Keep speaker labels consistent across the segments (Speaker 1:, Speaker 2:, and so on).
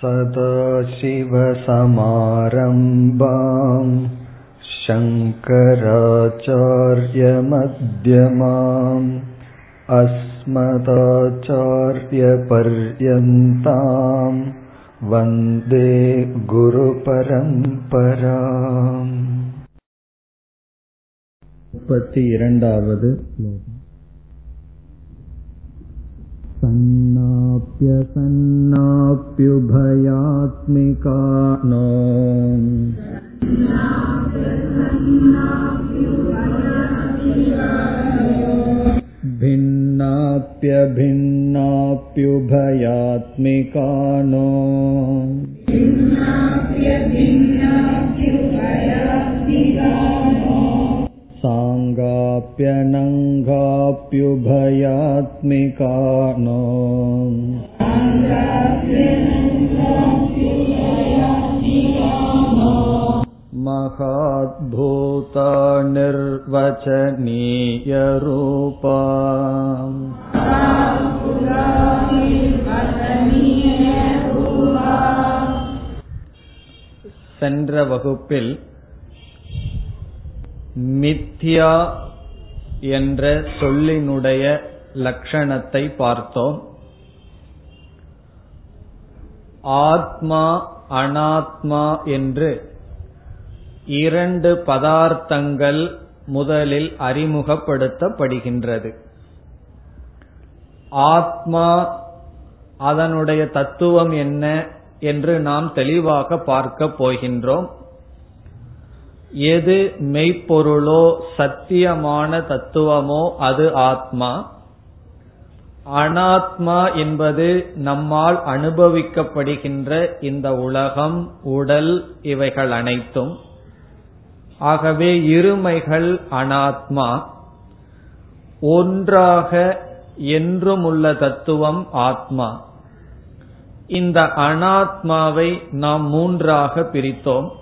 Speaker 1: सदाशिवसमारम्भाम् शङ्कराचार्यमध्यमाम् अस्मदाचार्यपर्यन्ताम् वन्दे गुरुपरम्पराम् முப்பத்தி இரண்டாவது ஸ்லோகம் सन्नाप्यसन्नाप्युभयात्मिकानो भिन्नाप्यभिन्नाप्युभयात्मिकानो साङ्गाप्यनङ्गाप्युभयात्मिकानो महाद्भूता निर्वचनीयरूपा சென்ற வகுப்பில் மித்யா என்ற சொல்லினுடைய லட்சணத்தை பார்த்தோம். ஆத்மா அனாத்மா என்று இரண்டு பதார்த்தங்கள் முதலில் அறிமுகப்படுத்தப்படுகின்றது. ஆத்மா அதனுடைய தத்துவம் என்ன என்று நாம் தெளிவாக பார்க்க போகின்றோம். எது மெய்ப்பொருளோ சத்தியமான தத்துவமோ அது ஆத்மா. அனாத்மா என்பது நம்மால் அனுபவிக்கப்படுகின்ற இந்த உலகம் உடல் இவைகள் அனைத்தும். ஆகவே இருமைகள் அனாத்மா. ஒன்றாக என்றும் உள்ள தத்துவம் ஆத்மா. இந்த அனாத்மாவை நாம் மூன்றாக பிரித்தோம்.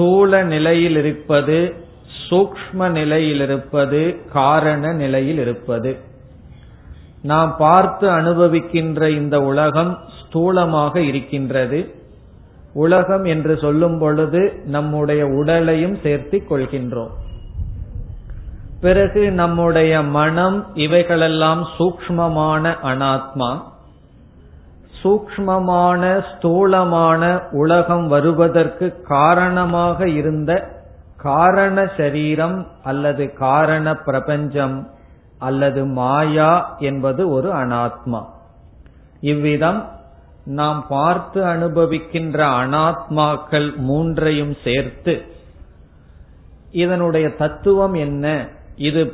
Speaker 1: ஸ்தூல நிலையில் இருப்பது சூக்ம நிலையில் இருப்பது காரண நிலையில் இருப்பது நாம் பார்த்து அனுபவிக்கின்ற இந்த உலகம் ஸ்தூலமாக இருக்கின்றது. உலகம் என்று சொல்லும் பொழுது நம்முடைய உடலையும் சேர்த்திக் கொள்கின்றோம். பிறகு நம்முடைய மனம் இவைகளெல்லாம் சூக்மமான அனாத்மா. சூக்மமான ஸ்தூலமான உலகம் வருவதற்கு காரணமாக இருந்த காரண சரீரம் அல்லது காரண பிரபஞ்சம் அல்லது மாயா என்பது ஒரு அனாத்மா. இவ்விதம் நாம் பார்த்து அனுபவிக்கின்ற அனாத்மாக்கள் மூன்றையும் சேர்த்து இதனுடைய தத்துவம் என்ன? இது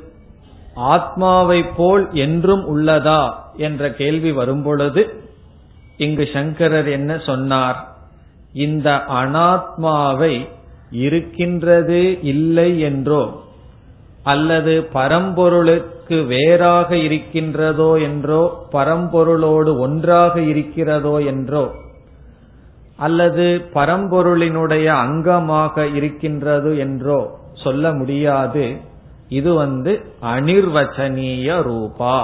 Speaker 1: ஆத்மாவை போல் என்றும் உள்ளதா? என்ற கேள்வி வரும்பொழுது இங்கு சங்கரர் என்ன சொன்னார்? இந்த அனாத்மாவை இருக்கின்றது இல்லை என்றோ அல்லது பரம்பொருளுக்கு வேறாக இருக்கின்றதோ என்றோ பரம்பொருளோடு ஒன்றாக இருக்கிறதோ என்றோ அல்லது பரம்பொருளினுடைய அங்கமாக இருக்கின்றது என்றோ சொல்ல முடியாது. இது வந்து அனிர்வச்சனீய ரூபா.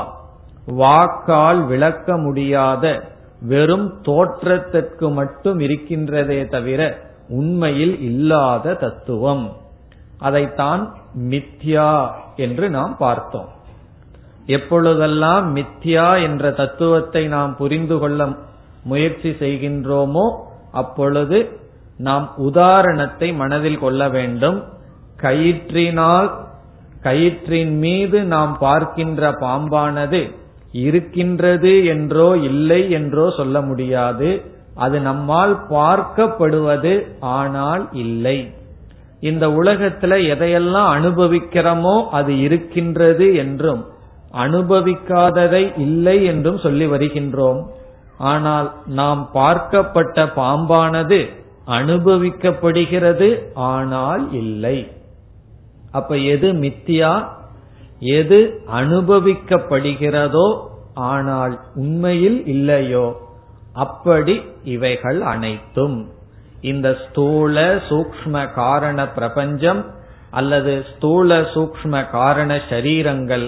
Speaker 1: வாக்கால் விளக்க முடியாத வெறும் தோற்றத்திற்கு மட்டும் இருக்கின்றதே தவிர உண்மையில் இல்லாத தத்துவம். அதைத்தான் மித்யா என்று நாம் பார்த்தோம். எப்பொழுதெல்லாம் மித்யா என்ற தத்துவத்தை நாம் புரிந்து கொள்ள முயற்சி செய்கின்றோமோ அப்பொழுது நாம் உதாரணத்தை மனதில் கொள்ள வேண்டும். கயிற்றினால் கயிற்றின் மீது நாம் பார்க்கின்ற பாம்பானது இருக்கின்றது என்றோ இல்லை என்றோ சொல்ல முடியாது. அது நம்மால் பார்க்கப்படுவது ஆனால் இல்லை. இந்த உலகத்துல எதையெல்லாம் அனுபவிக்கிறோமோ அது இருக்கின்றது என்றும் அனுபவிக்காததை இல்லை என்றும் சொல்லி வருகின்றோம். ஆனால் நாம் பார்க்கப்பட்ட பாம்பானது அனுபவிக்கப்படுகிறது ஆனால் இல்லை. அப்ப எது மித்தியா? எது அனுபவிக்கப்படுகிறதோ ஆனால் உண்மையில் இல்லையோ அப்படி இவைகள் அனைத்தும். இந்த ஸ்தூல சூக்ம காரண பிரபஞ்சம் அல்லது ஸ்தூல சூக்ம காரண சரீரங்கள்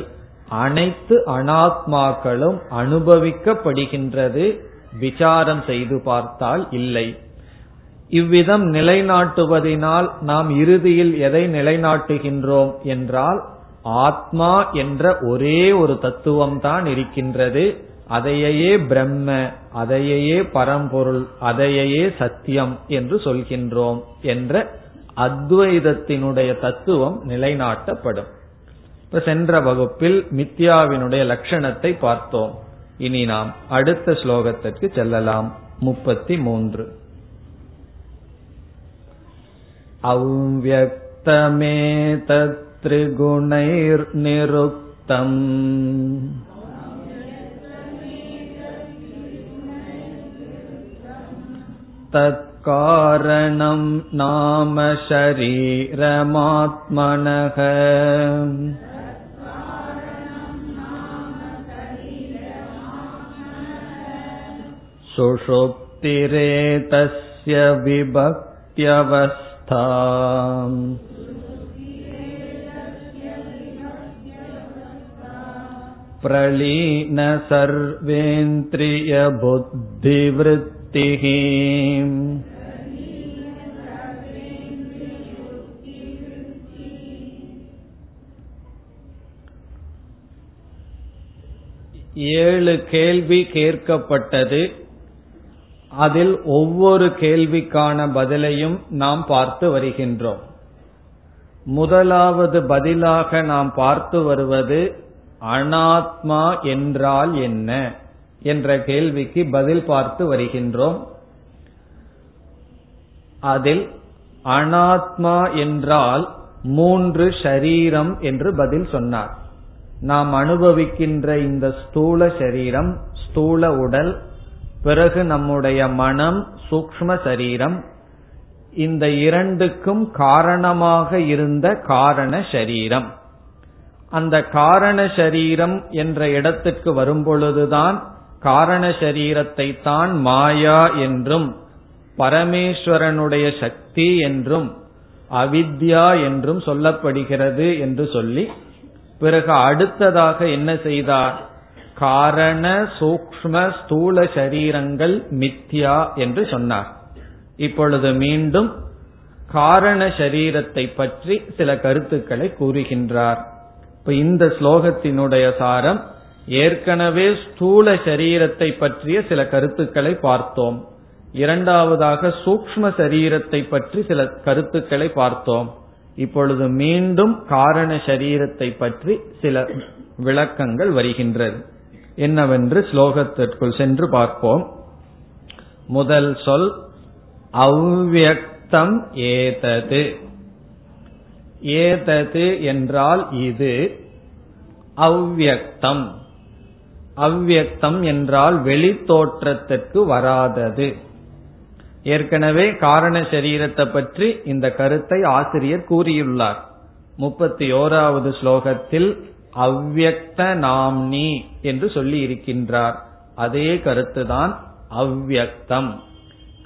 Speaker 1: அனைத்து அனாத்மாக்களும் அனுபவிக்கப்படுகின்றது விசாரம் செய்து பார்த்தால் இல்லை. இவ்விதம் நிலைநாட்டுவதினால் நாம் இறுதியில் எதை நிலைநாட்டுகின்றோம் என்றால் ஆத்மா என்ற ஒரே ஒரு தத்துவம் தான் இருக்கின்றது. அதையே பிரம்ம அதையே பரம்பொருள் அதையே சத்தியம் என்று சொல்கின்றோம் என்ற அத்வைதத்தினுடைய தத்துவம் நிலைநாட்டப்படும். இப்ப சென்ற வகுப்பில் மித்யாவினுடைய லட்சணத்தை பார்த்தோம். இனி நாம் அடுத்த ஸ்லோகத்திற்கு செல்லலாம். முப்பத்தி மூன்று अव्यक्तमेतत्त्रिगुणैर्निरुक्तम् तत्कारणं नाम शरीरमात्मनः सुषुप्तिरेतस्य विभक्त्यवस्था प्रलीन सर्वेन्द्रियबुद्धिवृत्तिः ஏழு கேள்வி கேட்கப்பட்டது அதில் ஒவ்வொரு கேள்விக்கான பதிலையும் நாம் பார்த்து வருகின்றோம் முதலாவது பதிலாக நாம் பார்த்து வருவது அனாத்மா என்றால் என்ன? என்ற கேள்விக்கு பதில் பார்த்து வருகின்றோம். அதில் அனாத்மா என்றால் மூன்று ஷரீரம் என்று பதில் சொன்னார். நாம் அனுபவிக்கின்ற இந்த ஸ்தூல சரீரம் ஸ்தூல உடல் பிறகு நம்முடைய மனம் சூக்ம சரீரம் இந்த இரண்டுக்கும் காரணமாக இருந்த காரண சரீரம். அந்த காரண சரீரம் என்ற இடத்துக்கு வரும்பொழுதுதான் காரண சரீரத்தை தான் மாயா என்றும் பரமேஸ்வரனுடைய சக்தி என்றும் அவித்யா என்றும் சொல்லப்படுகிறது என்று சொல்லி பிறகு அடுத்ததாக என்ன செய்தார்? காரண சூக்ம ஸ்தூல சரீரங்கள் மித்யா என்று சொன்னார். இப்பொழுது மீண்டும் காரண சரீரத்தை பற்றி சில கருத்துக்களை கூறுகின்றார். இப்ப இந்த ஸ்லோகத்தினுடைய சாரம் ஏற்கனவே ஸ்தூல சரீரத்தை பற்றிய சில கருத்துக்களை பார்த்தோம். இரண்டாவதாக சூக்ம சரீரத்தை பற்றி சில கருத்துக்களை பார்த்தோம். இப்பொழுது மீண்டும் காரண சரீரத்தை பற்றி சில விளக்கங்கள் வருகின்றது. என்னவென்று ஸ்லோகத்திற்குள் சென்று பார்ப்போம். முதல் சொல் அவ்வியக்தம் ஏதது. ஏதது என்றால் இது. அவ்வியக்தம். அவ்வியக்தம் என்றால் வெளி தோற்றத்திற்கு வராதது. ஏற்கனவே காரண சரீரத்தை பற்றி இந்த கருத்தை ஆசிரியர் கூறியுள்ளார். முப்பத்தி ஓராவது ஸ்லோகத்தில் அவ்வியக்த நாம்னி என்று சொல்லி இருக்கின்றார் அதே கருத்துதான் அவ்வக்தம்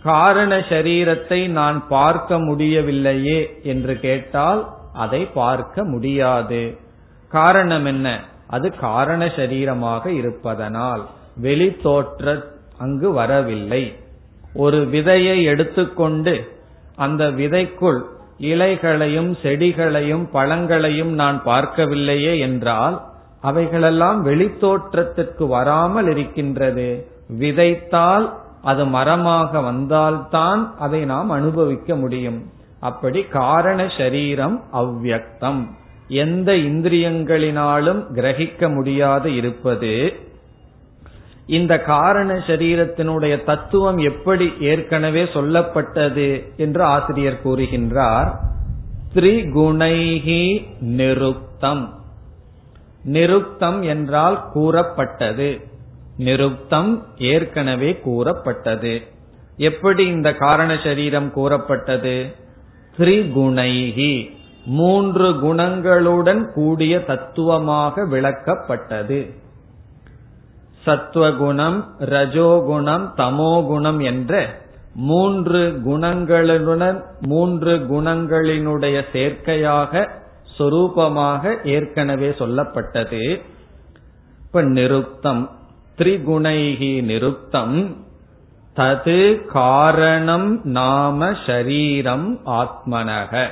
Speaker 1: காரண சரீரத்தை நான் பார்க்க முடியவில்லையே என்று கேட்டால் அதை பார்க்க முடியாது. காரணம் என்ன? அது காரண சரீரமாக இருப்பதனால் வெளி தோற்ற அங்கு வரவில்லை. ஒரு விதையை எடுத்துக்கொண்டு அந்த விதைக்குள் இலைகளையும் செடிகளையும் பழங்களையும் நான் பார்க்கவில்லையே என்றால் அவைகளெல்லாம் வெளித்தோற்றத்திற்கு வராமல் இருக்கின்றது. விதைத்தால் அது மரமாக வந்தால்தான் அதை நாம் அனுபவிக்க முடியும். அப்படி காரண சரீரம் அவ்வியக்தம் எந்த இந்திரியங்களினாலும் கிரகிக்க முடியாது இருப்பது. இந்த காரண சரீரத்தினுடைய தத்துவம் எப்படி ஏற்கனவே சொல்லப்பட்டது என்று ஆசிரியர் கூறுகின்றார். திரிகுணைகி நிருப்தம். நிருப்தம் என்றால் கூறப்பட்டது. நிருப்தம் ஏற்கனவே கூறப்பட்டது. எப்படி இந்த காரண சரீரம் கூறப்பட்டது? திரிகுணைகி மூன்று குணங்களுடன் கூடிய தத்துவமாக விளக்கப்பட்டது. சத்துவகுணம் ரஜோகுணம் தமோகுணம் என்ற மூன்று குணங்களுடன் மூன்று குணங்களினுடைய சேர்க்கையாக சொரூபமாக ஏற்கனவே சொல்லப்பட்டது. இப்ப நிருப்தம். திரிகுணைகி நிருப்தம். தது காரணம் நாம ஷரீரம் ஆத்மனக.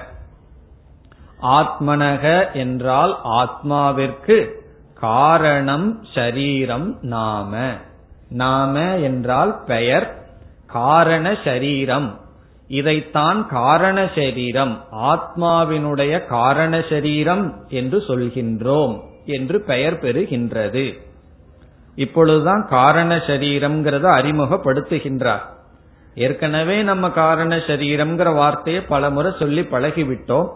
Speaker 1: ஆத்மனக என்றால் ஆத்மாவிற்கு காரணம் ஷரீரம் நாம. நாம என்றால் பெயர் காரண ஷரீரம். இதைத்தான் காரண சரீரம் ஆத்மாவினுடைய காரண சரீரம் என்று சொல்கின்றோம் என்று பெயர் பெறுகின்றது. இப்பொழுதுதான் காரண சரீரம்ங்கிறத அறிமுகப்படுத்துகின்றார். ஏற்கனவே நம்ம காரண சரீரம்ங்கிற வார்த்தையை பலமுறை சொல்லி பழகிவிட்டோம்.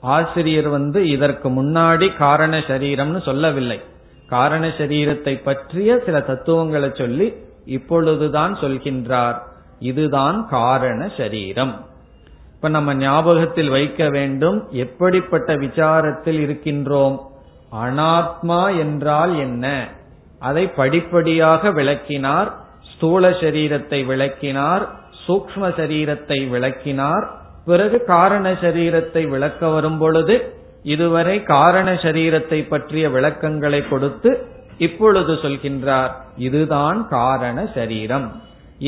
Speaker 1: ஆசிரியர் வந்து இதற்கு முன்னாடி காரண சரீரம்னு சொல்லவில்லை. காரண சரீரத்தை பற்றிய சில தத்துவங்களை சொல்லி இப்பொழுதுதான் சொல்கின்றார். இதுதான் காரண சரீரம். இப்ப நம்ம ஞாபகத்தில் வைக்க வேண்டும் எப்படிப்பட்ட விசாரத்தில் இருக்கின்றோம்? அனாத்மா என்றால் என்ன? அதை படிப்படியாக விளக்கினார் ஸ்தூல சரீரத்தை விளக்கினார் சூக்ம சரீரத்தை விளக்கினார் பிறகு காரண சரீரத்தை விளக்க வரும் பொழுது இதுவரை காரண சரீரத்தை பற்றிய விளக்கங்களை கொடுத்து இப்பொழுது சொல்கின்றார் இதுதான் காரண சரீரம்.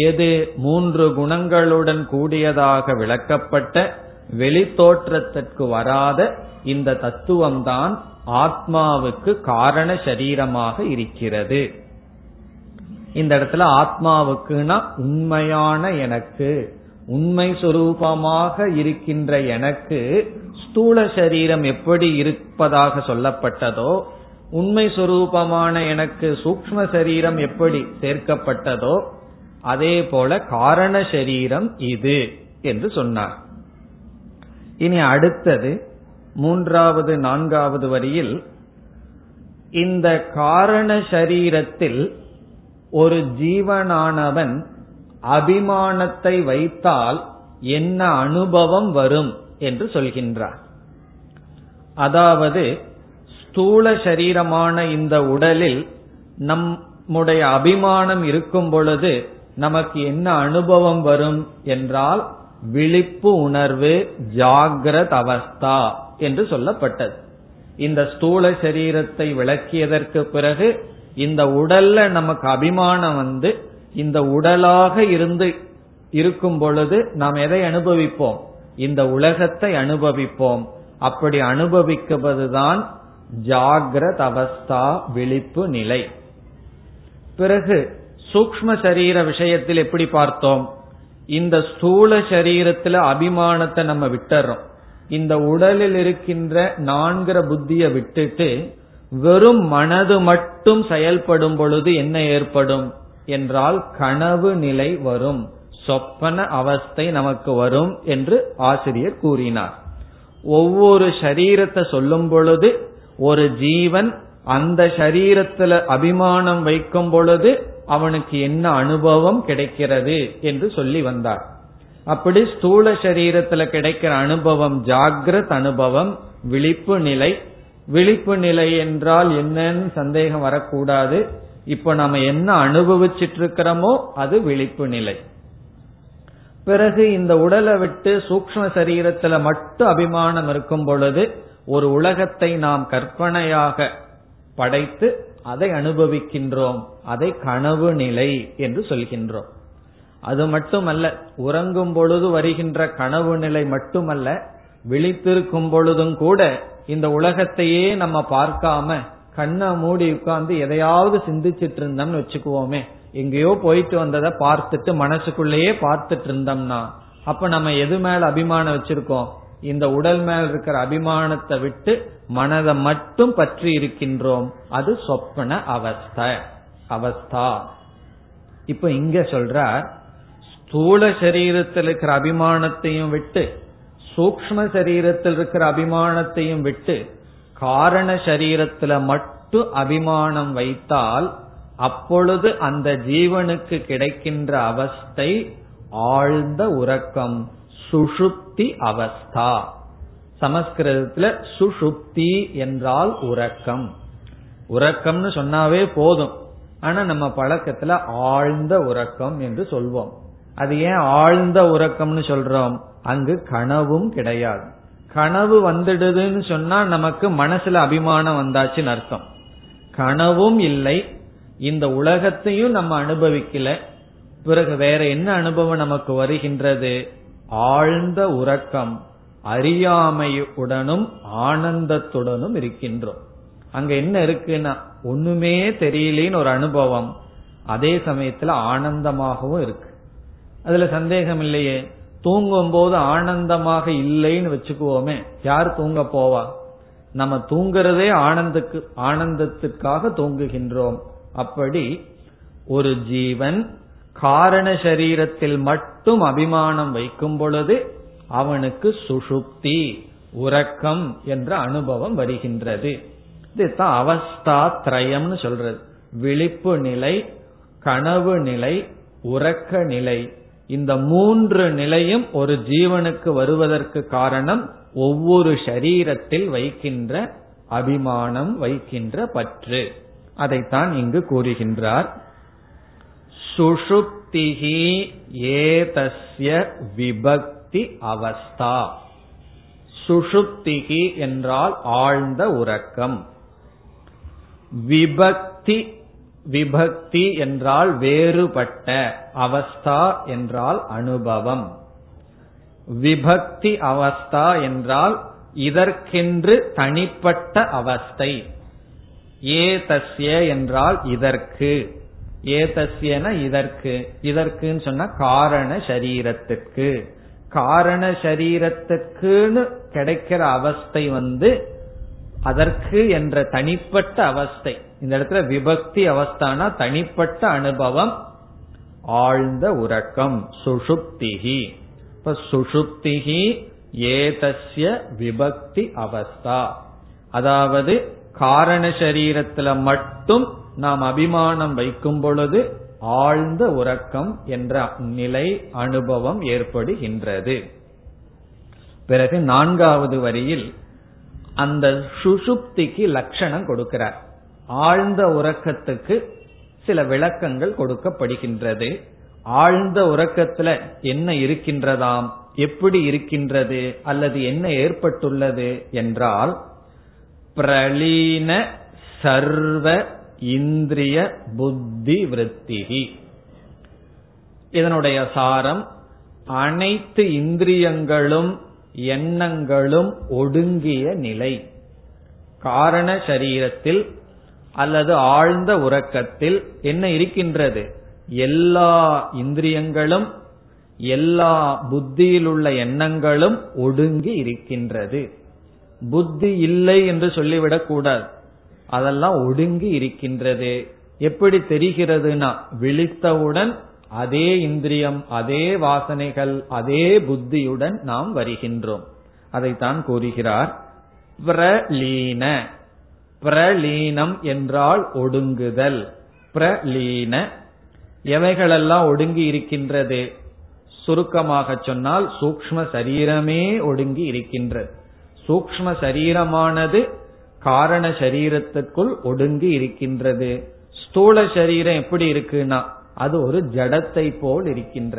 Speaker 1: எது மூன்று குணங்களுடன் கூடியதாக விளக்கப்பட்ட வெளித்தோற்றத்திற்கு வராத இந்த தத்துவம்தான் ஆத்மாவுக்கு காரண சரீரமாக இருக்கிறது. இந்த இடத்துல ஆத்மாவுக்குனா உண்மையான எனக்கு உண்மை சுரூபமாக இருக்கின்ற எனக்கு ஸ்தூல சரீரம் எப்படி இருப்பதாக சொல்லப்பட்டதோ உண்மை சுரூபமான எனக்கு சூக்ம சரீரம் எப்படி சேர்க்கப்பட்டதோ அதே போல காரண சரீரம் இது என்று சொன்னார். இனி அடுத்தது மூன்றாவது நான்காவது வரியில் இந்த காரண சரீரத்தில் ஒரு ஜீவனானவன் அபிமானத்தை வைத்தால் என்ன அனுபவம் வரும் என்று சொல்கின்றார் அதாவது ஸ்தூல சரீரமான இந்த உடலில் நம்முடைய அபிமானம் இருக்கும் பொழுது நமக்கு என்ன அனுபவம் வரும் என்றால் விழிப்பு உணர்வு ஜாகிரத அவஸ்தா. என்று சொல்லப்பட்டது. இந்த ஸ்தூல சரீரத்தை விளக்கியதற்கு பிறகு இந்த உடல்ல நமக்கு அபிமானம் வந்து இந்த உடலாக இருந்து இருக்கும் பொழுது நாம் எதை அனுபவிப்போம்? இந்த உலகத்தை அனுபவிப்போம். அப்படி அனுபவிக்குவதுதான் ஜாகிரத அவஸ்தா விழிப்பு நிலை. பிறகு சூக்ம சரீர விஷயத்தில் எப்படி பார்த்தோம்? இந்த ஸ்தூல சரீரத்துல அபிமானத்தை நம்ம விட்டுறோம். இந்த உடலில் இருக்கின்ற நான்கிற புத்தியை விட்டுட்டு வெறும் மனது மட்டும் செயல்படும் பொழுது என்ன ஏற்படும் என்றால் கனவு நிலை வரும் சொப்பன அவஸ்தை நமக்கு வரும் என்று ஆசிரியர் கூறினார். ஒவ்வொரு சரீரத்தை சொல்லும் பொழுது ஒரு ஜீவன் அந்த சரீரத்தில் அபிமானம் வைக்கும் பொழுது அவனுக்கு என்ன அனுபவம் கிடைக்கிறது என்று சொல்லி வந்தார். அப்படி ஸ்தூல சரீரத்துல கிடைக்கிற அனுபவம் ஜாகிரத் அனுபவம் விழிப்பு நிலை. விழிப்பு நிலை என்றால் என்னன்னு சந்தேகம் வரக்கூடாது. இப்ப நம்ம என்ன அனுபவிச்சிட்டு இருக்கிறோமோ அது விழிப்பு நிலை. பிறகு இந்த உடலை விட்டு சூக்ம சரீரத்துல மட்டும் அபிமானம் இருக்கும் பொழுது ஒரு உலகத்தை நாம் கற்பனையாக படைத்து அதை அனுபவிக்கின்றோம். அதை கனவு நிலை என்று சொல்கின்றோம். அது மட்டுமல்ல உறங்கும் பொழுது வருகின்ற கனவு நிலை மட்டுமல்ல விழித்திருக்கும் பொழுதும் கூட இந்த உலகத்தையே நம்ம பார்க்காம கண்ணை மூடி உட்கார்ந்து எதையாவது சிந்திச்சிட்டு இருந்தோம்னு வச்சுக்குவோமே. எங்கேயோ போயிட்டு வந்ததை பார்த்துட்டு மனசுக்குள்ளேயே பார்த்துட்டு இருந்தோம்னா அப்ப நம்ம எது மேல அபிமானம் வச்சிருக்கோம்? இந்த உடல் மேல இருக்கிற அபிமானத்தை விட்டு மனதை மட்டும் பற்றி இருக்கின்றோம். அது சொப்பன அவஸ்தை அவஸ்தா. இப்ப இங்க சொல்ற ஸ்தூல சரீரத்தில் இருக்கிற அபிமானத்தையும் விட்டு சூக்ம சரீரத்தில் இருக்கிற அபிமானத்தையும் விட்டு காரண சரீரத்துல மட்டும் அபிமானம் வைத்தால் அப்பொழுது அந்த ஜீவனுக்கு கிடைக்கின்ற அவஸ்தை ஆழ்ந்த உறக்கம் சுஷுப்தி அவஸ்தா. சமஸ்கிருதத்துல சுஷுப்தி என்றால் உறக்கம். உறக்கம்னு சொன்னாவே போதும். ஆனா நம்ம பழக்கத்துல ஆழ்ந்த உறக்கம் என்று சொல்வோம். அது ஏன் ஆழ்ந்த உறக்கம்னு சொல்றோம்? அங்கு கனவும் கிடையாது. கனவு வந்துடுதுன்னு சொன்னா நமக்கு மனசுல அபிமானம் வந்தாச்சுன்னு அர்த்தம். கனவும் இல்லை. இந்த உலகத்தையும் நம்ம அனுபவிக்கல. பிறகு வேற என்ன அனுபவம் நமக்கு வருகின்றது? ஆழ்ந்த உறக்கம். அறியாமையுடனும் ஆனந்தத்துடனும் இருக்கின்றோம். அங்க என்ன இருக்குன்னா ஒண்ணுமே தெரியலேன்னு ஒரு அனுபவம். அதே சமயத்துல ஆனந்தமாகவும் இருக்கு அதுல சந்தேகம் இல்லையே தூங்கும் போது ஆனந்தமாக இல்லைன்னு வச்சுக்குவோமே. யார் தூங்க போவா? நம்ம தூங்குறதே ஆனந்துக்கு ஆனந்தத்துக்காக தூங்குகின்றோம். அப்படி ஒரு ஜீவன் காரண சரீரத்தில் மட்டும் அபிமானம் வைக்கும் பொழுது அவனுக்கு சுஷுப்தி உறக்கம் என்ற அனுபவம் வருகின்றது. இதுதான் அவஸ்தா திரயம்னு சொல்றது. விழிப்பு நிலை கனவு நிலை உறக்க நிலை. இந்த மூன்று நிலையும் ஒரு ஜீவனுக்கு வருவதற்கு காரணம் ஒவ்வொரு ஷரீரத்தில் வைக்கின்ற அபிமானம் வைக்கின்ற பற்று. அதைத்தான் இங்கு கூறுகின்றார். சுஷுப்திகி ஏதஸ்ய விபக்தி அவஸ்தா. சுஷுப்திகி என்றால் ஆழ்ந்த உறக்கம். விபக்தி விபக்தி என்றால் வேறுபட்ட அவஸ்தா என்றால் அனுபவம். விபக்தி அவஸ்தா என்றால் இதற்கென்று தனிப்பட்ட அவஸ்தை. ஏதஸ்ய என்றால் இதற்கு. ஏதஸ்யன இதற்கு. இதற்குன்னு சொன்னா காரண சரீரத்துக்கு. காரண சரீரத்துக்குன்னு கிடைக்கிற அவஸ்தை வந்து அதற்கு என்ற தனிப்பட்ட அவஸ்தை. இந்த இடத்துல விபக்தி அவஸ்தானா தனிப்பட்ட அனுபவம் ஆழ்ந்த உறக்கம் சுஷுப்திகி இப்ப சுஷுப்திகி ஏதஸ்ய விபக்தி அவஸ்தா. அதாவது காரண சரீரத்துல மட்டும் நாம் அபிமானம் வைக்கும் பொழுது ஆழ்ந்த உறக்கம் என்ற நிலை அனுபவம் ஏற்படுகின்றது. பிறகு நான்காவது வரியில் அந்த சுஷுப்திக்கு லட்சணம் கொடுக்கிறார். ஆழ்ந்த உறக்கத்துக்கு சில விளக்கங்கள் கொடுக்கப்படுகின்றது. ஆழ்ந்த உறக்கத்துல என்ன இருக்கின்றதாம் எப்படி இருக்கின்றது அல்லது என்ன ஏற்பட்டுள்ளது என்றால் பிரளீன சர்வ இந்திரிய புத்தி விருத்திகி. இதனுடைய சாரம் அனைத்து இந்திரியங்களும் எண்ணங்களும் ஒடுங்கிய நிலை. காரண சரீரத்தில் அல்லது ஆழ்ந்த உறக்கத்தில் என்ன இருக்கின்றது? எல்லா இந்திரியங்களும் எல்லா புத்தியில் உள்ள எண்ணங்களும் ஒடுங்கி இருக்கின்றது. புத்தி இல்லை என்று சொல்லிவிடக் கூடாது. அதெல்லாம் ஒடுங்கி இருக்கின்றது. எப்படி தெரிகிறதுனா விழித்தவுடன் அதே இந்திரியம் அதே வாசனைகள் அதே புத்தியுடன் நாம் வருகின்றோம். அதைத்தான் கூறுகிறார் பிரலீன. பிரலீனம் என்றால் ஒடுங்குதல். பிரலீன. எவைகளெல்லாம் ஒடுங்கி இருக்கின்றது? சுருக்கமாக சொன்னால் சூக்ம சரீரமே ஒடுங்கி இருக்கின்றது. சூக்ம சரீரமானது காரண சரீரத்துக்குள் ஒடுங்கி இருக்கின்றது. ஸ்தூல சரீரம் எப்படி இருக்குன்னா அது ஒரு ஜடத்தை போல் இருக்கின்ற.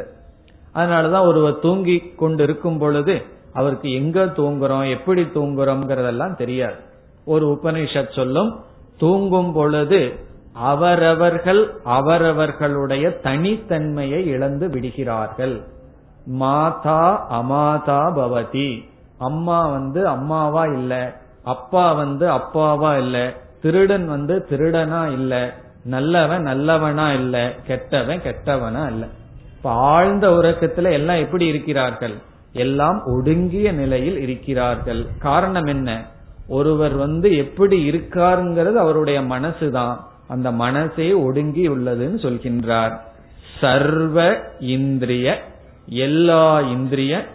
Speaker 1: அதனாலதான் ஒருவர் தூங்கி கொண்டு இருக்கும் பொழுது அவருக்கு எங்க தூங்குறோம் எப்படி தூங்குறோம்ங்கிறதெல்லாம் தெரியாது. ஒரு உபனிஷத் சொல்லும் தூங்கும் பொழுது அவரவர்கள் அவரவர்களுடைய தனித்தன்மையை இழந்து விடுகிறார்கள். மாதா அமாதா பவதி. அம்மா வந்து அம்மாவா இல்ல அப்பா வந்து அப்பாவா இல்ல திருடன் வந்து திருடனா இல்ல நல்லவன் நல்லவனா இல்ல கெட்டவன் கெட்டவனா இல்ல. இப்ப ஆழ்ந்த உறக்கத்துல எல்லாம் எப்படி இருக்கிறார்கள்? எல்லாம் ஒடுங்கிய நிலையில் இருக்கிறார்கள். காரணம் என்ன? ஒருவர் வந்து எப்படி இருக்காருங்கிறது அவருடைய மனசுதான். அந்த மனசே ஒடுங்கி உள்ளதுன்னு சொல்கின்றார். சர்வ இந்திரிய எல்லா இந்திரிய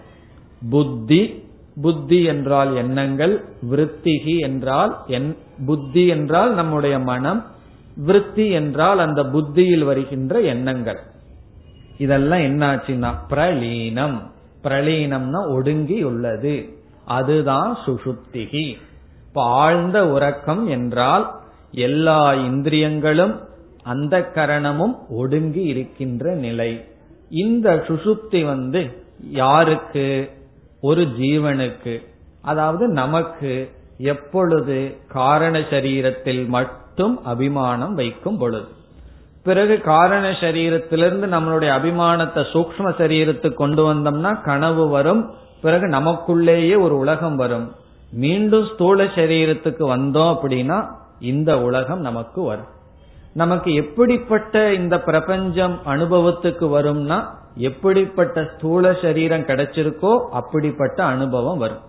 Speaker 1: புத்தி புத்தி என்றால் எண்ணங்கள் விருத்திகி என்றால் புத்தி என்றால் நம்முடைய மனம் விருத்தி என்றால் அந்த புத்தியில் வருகின்ற எண்ணங்கள். இதெல்லாம் என்னாச்சுன்னா பிரலீனம். பிரலீனம்னா ஒடுங்கி உள்ளது அதுதான் சுசுப்திகி. இப்ப ஆழ்ந்த உறக்கம் என்றால் எல்லா இந்திரியங்களும் அந்த கரணமும் ஒடுங்கி இருக்கின்ற நிலை. இந்த சுசுப்தி வந்து யாருக்கு? ஒரு ஜீவனுக்கு. அதாவது நமக்கு எப்பொழுது காரண சரீரத்தில் மட்டும் அபிமானம் வைக்கும் பொழுது. பிறகு காரண சரீரத்திலிருந்து நம்மளுடைய அபிமானத்தை சூக்ம சரீரத்துக்கு கொண்டு வந்தோம்னா கனவு வரும் பிறகு நமக்குள்ளேயே ஒரு உலகம் வரும். மீண்டும் ஸ்தூல சரீரத்துக்கு வந்தோம் அப்படின்னா இந்த உலகம் நமக்கு வரும். நமக்கு எப்படிப்பட்ட இந்த பிரபஞ்சம் அனுபவத்துக்கு வரும்னா எப்படிப்பட்ட ஸ்தூல சரீரம் கிடைச்சிருக்கோ அப்படிப்பட்ட அனுபவம் வரும்.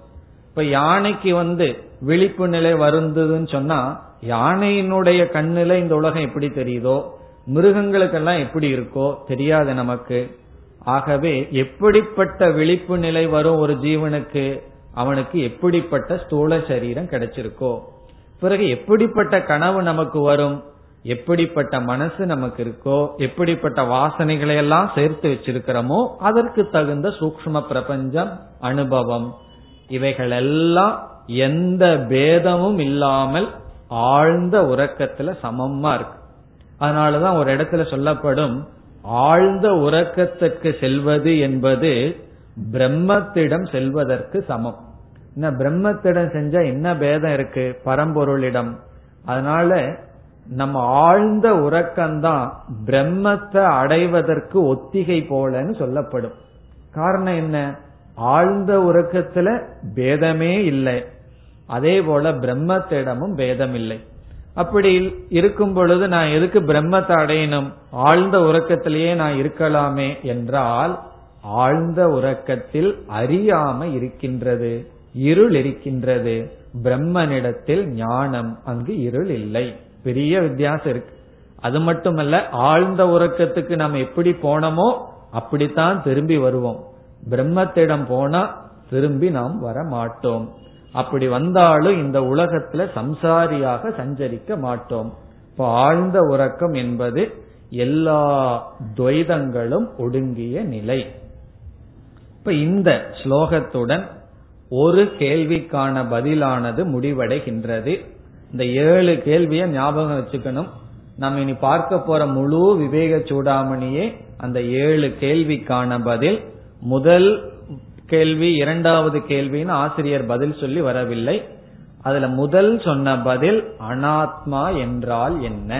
Speaker 1: இப்ப யானைக்கு வந்து விழிப்பு நிலை வருந்ததுன்னு சொன்னா யானையினுடைய கண்ணுல இந்த உலகம் எப்படி தெரியுதோ மிருகங்களுக்கெல்லாம் எப்படி இருக்கோ தெரியாது நமக்கு. ஆகவே எப்படிப்பட்ட விழிப்பு நிலை வரும் ஒரு ஜீவனுக்கு அவனுக்கு எப்படிப்பட்ட ஸ்தூல சரீரம் கிடைச்சிருக்கோ பிறகு எப்படிப்பட்ட கனவு நமக்கு வரும் எப்படிப்பட்ட மனசு நமக்கு இருக்கோ எப்படிப்பட்ட வாசனைகளை எல்லாம் சேர்த்து வச்சிருக்கிறோமோ அதற்கு தகுந்த சூக்ம பிரபஞ்சம் அனுபவம் இவைகள் எல்லாம் எந்த பேதமும் இல்லாமல் ஆழ்ந்த உறக்கத்துல சமமா இருக்கு. அதனாலதான் ஒரு இடத்துல சொல்லப்படும் ஆழ்ந்த உறக்கத்துக்கு செல்வது என்பது பிரம்மத்திடம் செல்வதற்கு சமம். என்ன பிரம்மத்திடம் செஞ்சா என்ன பேதம் இருக்கு? பரம்பொருளிடம். அதனால நம்ம ஆழ்ந்த உறக்கம்தான் பிரம்மத்தை அடைவதற்கு ஒத்திகை போலன்னு சொல்லப்படும். காரணம் என்ன? ஆழ்ந்த உறக்கத்துல பேதமே இல்லை. அதே போல பிரம்மத்திடமும் பேதம் இல்லை அப்படி இருக்கும் பொழுது நான் எதுக்கு பிரம்மத்தை அடையணும்? ஆழ்ந்த உறக்கத்திலேயே நான் இருக்கலாமே என்றால் ஆழ்ந்த உறக்கத்தில் அறியாம இருக்கின்றது இருள் இருக்கின்றது. பிரம்மனிடத்தில் ஞானம் அங்கு இருள் இல்லை. பெரிய வித்தியாசம் இருக்கு. அது மட்டுமல்ல ஆழ்ந்த உறக்கத்துக்கு நம்ம எப்படி போனோமோ அப்படித்தான் திரும்பி வருவோம். பிரம்மத்திடம் போனா திரும்பி நாம் வர மாட்டோம் அப்படி வந்தாலும் இந்த உலகத்துல சம்சாரியாக சஞ்சரிக்க மாட்டோம். இப்போ ஆழ்ந்த உறக்கம் என்பது எல்லா துவைதங்களும் ஒடுங்கிய நிலை. இப்ப இந்த ஸ்லோகத்துடன் ஒரு கேள்விக்கான பதிலானது முடிவடைகின்றது. இந்த ஏழு கேள்வியை ஞாபகம் வச்சுக்கணும். நம்ம இனி பார்க்க போற முழு விவேக சூடாமணியே அந்த ஏழு கேள்விக்கான பதில் முதல் கேள்வி இரண்டாவது கேள்வின்னு ஆசிரியர் பதில் சொல்லி வரவில்லை. அதுல முதல் சொன்ன பதில் அனாத்மா என்றால் என்ன?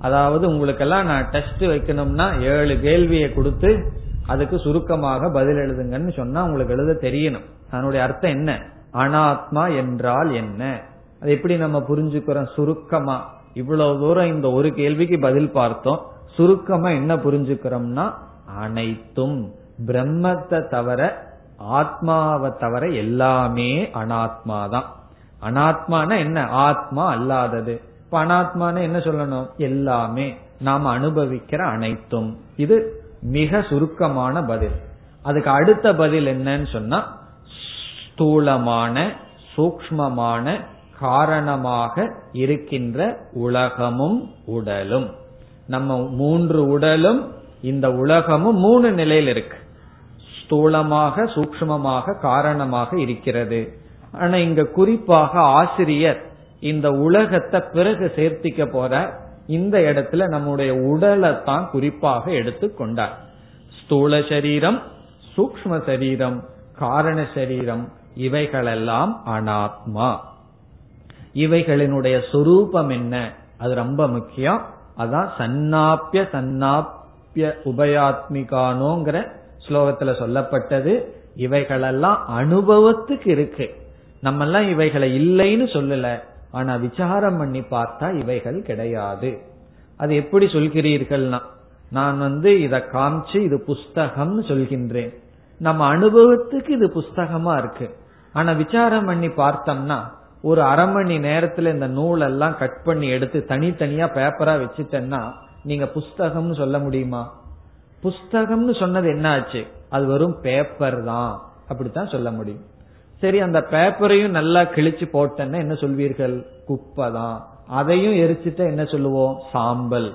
Speaker 1: அதாவது உங்களுக்கெல்லாம் நான் டெஸ்ட் வைக்கணும்னா ஏழு கேள்வியை கொடுத்து அதுக்கு சுருக்கமாக பதில் எழுதுங்கன்னு சொன்னா உங்களுக்கு எழுத தெரியணும். அதனுடைய அர்த்தம் என்ன? அனாத்மா என்றால் என்ன? அது எப்படி நம்ம புரிஞ்சுக்கிறோம்? சுருக்கமா. இவ்வளவு தூரம் இந்த ஒரு கேள்விக்கு பதில் பார்த்தோம். சுருக்கமா என்ன புரிஞ்சுக்கிறோம்னா அனைத்தும். பிரம்மத்தை தவிர ஆத்மாவை தவிர எல்லாமே அனாத்மா தான் அனாத்மான என்ன? ஆத்மா அல்லாதது. இப்ப அனாத்மான என்ன சொல்லணும்? எல்லாமே. நாம் அனுபவிக்கிற அனைத்தும். இது மிக சுருக்கமான பதில். அதுக்கு அடுத்த பதில் என்னன்னு சொன்னா ஸ்தூலமான சூக்மமான காரணமாக இருக்கின்ற உலகமும் உடலும். நம்ம மூன்று உடலும் இந்த உலகமும் மூணு நிலையில் இருக்கு. ஸ்தூலமாக சூக்மமாக காரணமாக இருக்கிறது. ஆனா இங்க குறிப்பாக ஆசிரியர் இந்த உலகத்தை பிறகு சேர்த்திக்க போற இந்த இடத்துல நம்முடைய உடலை தான் குறிப்பாக எடுத்துக்கொண்டார் ஸ்தூல சரீரம் சூக்ம சரீரம் காரண சரீரம் இவைகளெல்லாம் அனாத்மா. இவைகளினுடைய சொரூபம் என்ன? அது ரொம்ப முக்கியம். அதான் சன்னாப்பிய சன்னாப்பிய உபயாத்மிகானோங்கிற ஸ்லோகத்துல சொல்லப்பட்டது இவைகளெல்லாம் அனுபவத்துக்கு இருக்கு. நம்ம எல்லாம் இவைகளை இல்லைன்னு சொல்லல. ஆனா விசாரம் பண்ணி பார்த்தா இவைகள் கிடையாது. அது எப்படி சொல்கிறீர்கள்னா நான் வந்து இத காமிச்சு இது புஸ்தகம்னு சொல்கின்றேன். நம்ம அனுபவத்துக்கு இது புஸ்தகமா இருக்கு. ஆனா விசாரம் பண்ணி பார்த்தோம்னா ஒரு அரை மணி நேரத்துல இந்த நூல் எல்லாம் கட் பண்ணி எடுத்து தனித்தனியா பேப்பரா வச்சுட்டேன்னா நீங்க புஸ்தகம்னு சொல்ல முடியுமா? புஸ்தகம்னு சொன்னது என்ன ஆச்சு அது வெறும் பேப்பர் தான். அப்படித்தான் சொல்ல முடியும். சரி அந்த பேப்பரையும் நல்லா கிழிச்சு போட்டேன்னா என்ன சொல்வீர்கள்? குப்பை தான். அதையும் எரிச்சுட்டா என்ன சொல்லுவோம்? சாம்பல்.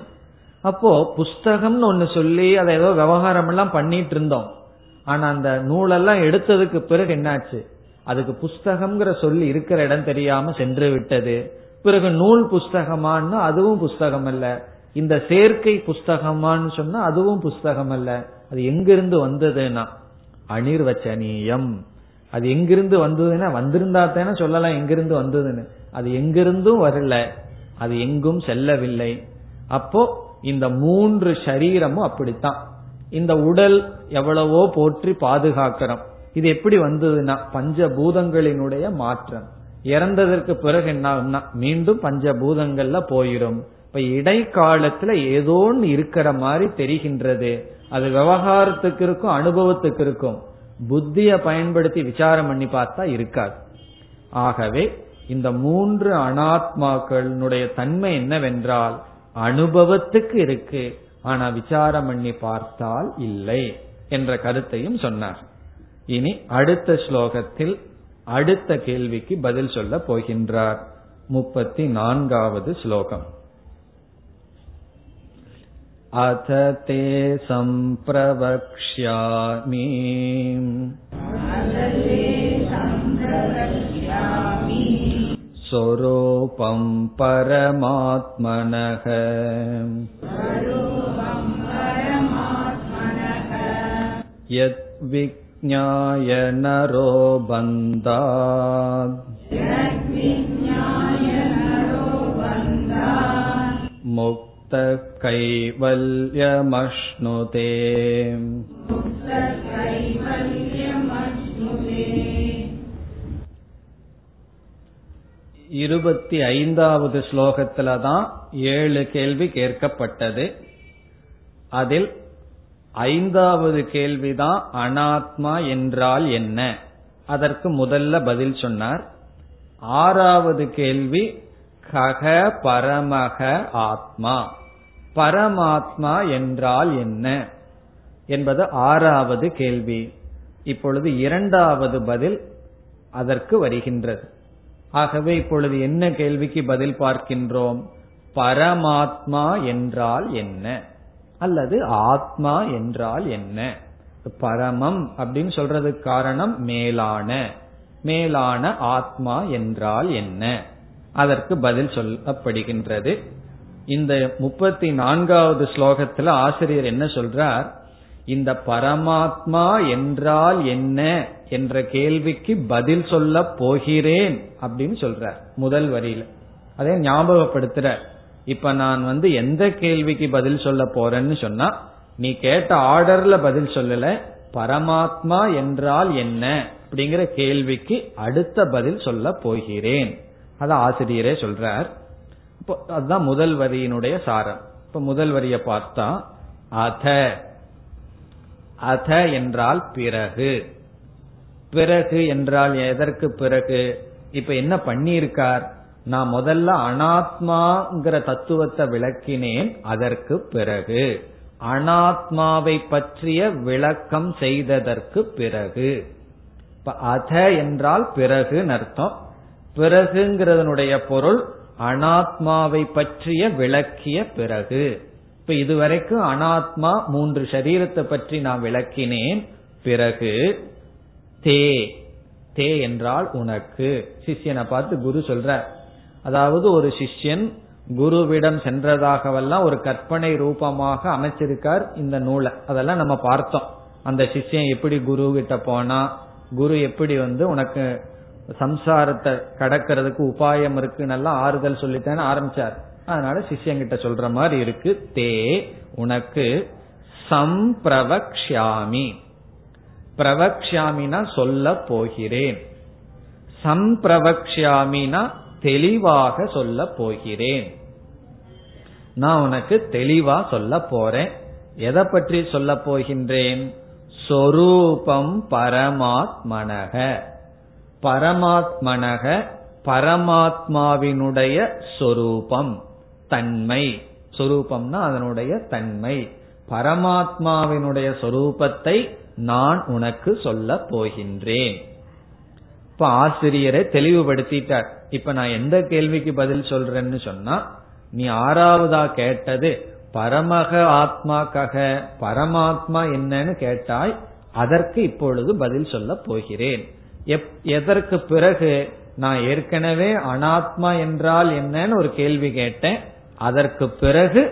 Speaker 1: அப்போ புஸ்தகம்னு ஒன்னு சொல்லி அதை ஏதோ விவகாரம் எல்லாம் பண்ணிட்டு இருந்தோம் ஆனா அந்த நூலெல்லாம் எடுத்ததுக்கு பிறகு என்னாச்சு? அதுக்கு புஸ்தகம்ங்கிற சொல்லி இருக்கிற இடம் தெரியாம சென்று விட்டது. பிறகு நூல் புஸ்தகமானு அதுவும் புஸ்தகம் அல்ல இந்த சேர்க்கை புஸ்தகமான்னு சொன்னா அதுவும் புஸ்தகம் அல்ல அது எங்கிருந்து வந்ததுன்னா அனிர்வச்சனீயம். அது எங்கிருந்து வந்ததுன்னா வந்திருந்தா தானே சொல்லலாம் எங்கிருந்து வந்ததுன்னு. அது எங்கிருந்தும் வரல. அது எங்கும் செல்லவில்லை. அப்போ இந்த மூன்று சரீரமும் அப்படித்தான். இந்த உடல் எவ்வளவோ போற்றி பாதுகாக்கிறோம் இது எப்படி வந்ததுன்னா பஞ்சபூதங்களினுடைய மாற்றம். இறந்ததற்கு பிறகு என்ன மீண்டும் பஞ்சபூதங்கள்ல போயிரும். இப்ப இடைக்காலத்துல ஏதோ ஒன்று இருக்கிற மாதிரி தெரிகின்றது. அது விவகாரத்துக்கு இருக்கும் அனுபவத்துக்கு இருக்கும். புத்திய பயன்படுத்தி விசாரம் பண்ணி பார்த்தா இருக்காது. ஆகவே இந்த மூன்று அனாத்மாக்களுடைய தன்மை என்னவென்றால் அனுபவத்துக்கு இருக்கு ஆனா விசாரம் பண்ணி பார்த்தால் இல்லை என்ற கருத்தையும் சொன்னார். இனி அடுத்த ஸ்லோகத்தில் அடுத்த கேள்விக்கு பதில் சொல்ல போகின்றார். முப்பத்தி நான்காவது ஸ்லோகம். अथ ते सम्प्रवक्ष्यामि स्वरूपं परमात्मनः यद्विज्ञाय नरो बन्धात् मुक्तः कैवल्यमश्नुते இருபத்தி ஐந்தாவது ஸ்லோகத்துல தான் ஏழு கேள்வி கேட்கப்பட்டது அதில் ஐந்தாவது கேள்விதான் அனாத்மா என்றால் என்ன அதற்கு முதல்ல பதில் சொன்னார் ஆறாவது கேள்வி கக பரமக ஆத்மா. பரமாத்மா என்றால் என்ன? என்பது ஆறாவது கேள்வி. இப்பொழுது இரண்டாவது பதில் அதற்கு வருகின்றது. ஆகவே இப்பொழுது என்ன கேள்விக்கு பதில் பார்க்கின்றோம்? பரமாத்மா என்றால் என்ன? அல்லது ஆத்மா என்றால் என்ன? பரமம் அப்படின்னு சொல்றதுக்கு காரணம் மேலான. மேலான ஆத்மா என்றால் என்ன? அதற்கு பதில் சொல்லப்படுகின்றது. இந்த முப்பத்தி நான்காவது ஸ்லோகத்துல ஆசிரியர் என்ன சொல்றார்? இந்த பரமாத்மா என்றால் என்ன என்ற கேள்விக்கு பதில் சொல்ல போகிறேன் அப்படின்னு சொல்றார் முதல் வரியில. அதே ஞாபகப்படுத்துற. இப்ப நான் வந்து எந்த கேள்விக்கு பதில் சொல்ல போறேன்னு சொன்னா நீ கேட்ட ஆர்டர்ல பதில் சொல்லல பரமாத்மா என்றால் என்ன அப்படிங்கிற கேள்விக்கு அடுத்த பதில் சொல்ல போகிறேன். அத ஆசிரியரே சொல்றார். அதுதான் முதல் வரியினுடைய சாரம். இப்ப முதல் வரியை பார்த்தா அத. அத என்றால் பிறகு. பிறகு என்றால் எதற்கு பிறகு? இப்ப என்ன பண்ணியிருக்கார்? நான் முதல்ல அனாத்மாங்கிற தத்துவத்தை விளக்கினேன் அதற்கு பிறகு. அனாத்மாவை பற்றிய விளக்கம் செய்ததற்கு பிறகு. இப்ப அத என்றால் பிறகு அர்த்தம். பிறகுங்கிறதனுடைய பொருள் அனாத்மாவை பற்றிய விளக்கிய பிறகு. இப்ப இதுவரைக்கும் அனாத்மா மூன்று சரீரத்தை பற்றி நான் விளக்கினேன். பிறகு தே. தே என்றால் உனக்கு. சிஷ்யனை பார்த்து குரு சொல்ற. அதாவது ஒரு சிஷ்யன் குருவிடம் சென்றதாகவெல்லாம் ஒரு கற்பனை ரூபமாக அமைச்சிருக்கார் இந்த நூலை. அதெல்லாம் நம்ம பார்த்தோம். அந்த சிஷ்யன் எப்படி குரு கிட்ட போனா குரு எப்படி வந்து உனக்கு சம்சாரத்தை கடக்கிறதுக்கு உபாயம் இருக்கு நல்லா ஆறுதல் சொல்லித்தானே ஆரம்பிச்சார். அதனால சிஷ்யங்கிட்ட சொல்ற மாதிரி இருக்கு. தே உனக்கு சம்பிரவக்ஷாமி பிரவக்ஷாமினா சொல்ல போகிறேன். சம்பிரவக்ஷாமினா தெளிவாக சொல்ல போகிறேன். நான் உனக்கு தெளிவா சொல்ல போறேன். எதை பற்றி சொல்ல போகின்றேன்? சொரூபம் பரமாத்மனக. பரமாத்மனக பரமாத்மாவினுடைய சொரூபம் தன்மை. சொரூபம்னா அதனுடைய தன்மை. பரமாத்மாவினுடைய சொரூபத்தை நான் உனக்கு சொல்ல போகின்றேன். இப்ப ஆசிரியரை தெளிவுபடுத்திட்டார். இப்ப நான் எந்த கேள்விக்கு பதில் சொல்றேன்னு சொன்னா நீ ஆறாவதா கேட்டது பரமக ஆத்மாக்காக பரமாத்மா என்னன்னு கேட்டாய் அதற்கு இப்பொழுது பதில் சொல்ல போகிறேன். எதற்கு பிறகு நான் ஏற்கனவே அனாத்மா என்றால் என்னன்னு ஒரு கேள்வி கேட்டேன். அதற்கு பிறகு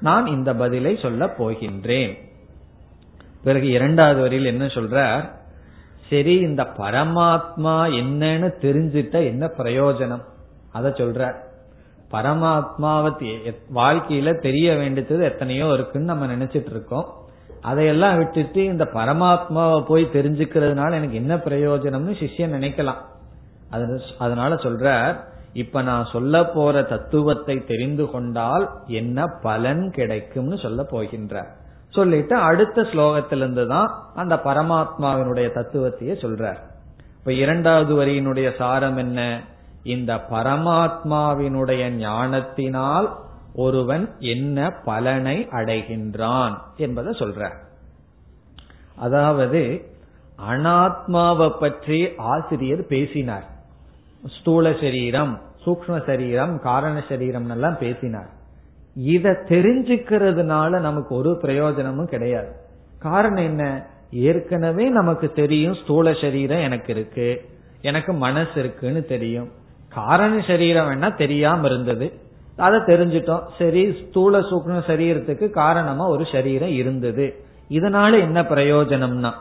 Speaker 1: நான் இந்த பதிலை சொல்ல போகின்றேன். பிறகு இரண்டாவது வரியில் என்ன சொல்றார்? சரி இந்த பரமாத்மா என்னன்னு தெரிஞ்சிட்ட என்ன பிரயோஜனம்? அத சொல்ற பரமாத்மாவை வாழ்க்கையில தெரிய வேண்டியது எத்தனையோ இருக்குன்னு நம்ம நினைச்சிட்டு இருக்கோம். அதையெல்லாம் விட்டுட்டு இந்த பரமாத்மாவை போய் தெரிஞ்சுக்கிறதுனால எனக்கு என்ன பிரயோஜனம்னு சிஷ்யன் நினைக்கலாம். அதனால சொல்ற இப்ப நான் சொல்ல போற தத்துவத்தை தெரிந்து கொண்டால் என்ன பலன் கிடைக்கும்னு சொல்ல போகின்றார். சொல்லிட்டு அடுத்த ஸ்லோகத்திலிருந்து தான் அந்த பரமாத்மாவினுடைய தத்துவத்தையே சொல்றார். இப்ப இரண்டாவது வரியினுடைய சாரம் என்ன? இந்த பரமாத்மாவினுடைய ஞானத்தினால் ஒருவன் என்ன பலனை அடைகின்றான் என்பதை சொல்ற அதாவது அனாத்மாவை பற்றி ஆசிரியர் பேசினார். ஸ்தூல சரீரம் சூக்ம சரீரம் காரண சரீரம் எல்லாம் பேசினார். இத தெரிஞ்சுக்கிறதுனால நமக்கு ஒரு பிரயோஜனமும் கிடையாது. காரணம் என்ன? ஏற்கனவே நமக்கு தெரியும் ஸ்தூல சரீரம் எனக்கு இருக்கு எனக்கு மனசு இருக்குன்னு தெரியும். காரண சரீரம் வேணா தெரியாம இருந்தது. அதை தெரிஞ்சிட்டோம். சரி ஸ்தூல சூக்ம சரீரத்துக்கு காரணமா ஒரு சரீரம் இருந்தது. இதனால என்ன பிரயோஜனம்னா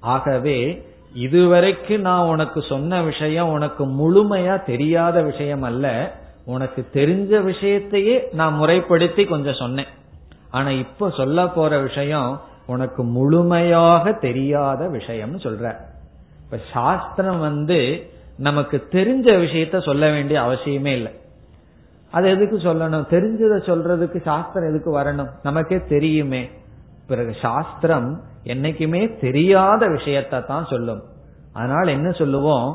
Speaker 1: ஆகவே இதுவரைக்கும் நான் உனக்கு சொன்ன விஷயம் உனக்கு முழுமையா தெரியாத விஷயம் அல்ல. உனக்கு தெரிஞ்ச விஷயத்தையே நான் முறைப்படுத்தி கொஞ்சம் சொன்னேன். ஆனா இப்ப சொல்ல போற விஷயம் உனக்கு முழுமையாக தெரியாத விஷயம்னு சொல்ற. இப்ப சாஸ்திரம் வந்து நமக்கு தெரிஞ்ச விஷயத்த சொல்ல வேண்டிய அவசியமே இல்லை. அது எதுக்கு சொல்லணும்? தெரிஞ்சதை சொல்றதுக்கு சாஸ்திரம் எதுக்கு வரணும்? நமக்கே தெரியுமே. பிறகு சாஸ்திரம் என்னைக்குமே தெரியாத விஷயத்தை தான் சொல்லும். அதனால என்ன சொல்லுவோம்?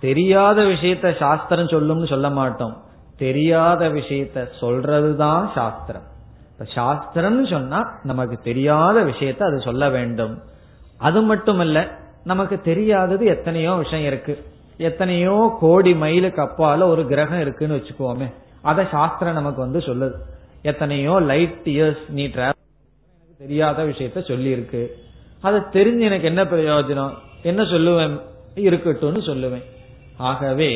Speaker 1: தெரியாத விஷயத்த சாஸ்திரம் சொல்லும்னு சொல்ல மாட்டோம். தெரியாத விஷயத்த சொல்றதுதான் சாஸ்திரம். இப்ப சாஸ்திரம்னு சொன்னா நமக்கு தெரியாத விஷயத்த அது சொல்ல வேண்டும். அது மட்டுமல்ல நமக்கு தெரியாதது எத்தனையோ விஷயம் இருக்கு. எத்தனையோ கோடி மைலுக்கு அப்பால ஒரு கிரகம் இருக்குன்னு வச்சுக்கோமே. அத சாஸ்திரம் நமக்கு வந்து சொல்லுது. எத்தனையோ லைட் இயர்ஸ் நீ டிராவல் எனக்கு தெரியாத விஷயத்த சொல்லி இருக்கு அதை தெரிஞ்சு எனக்கு என்ன பிரயோஜனம்? என்ன சொல்லுவேன்? இருக்கட்டும்னு சொல்லுவேன். ஆகவே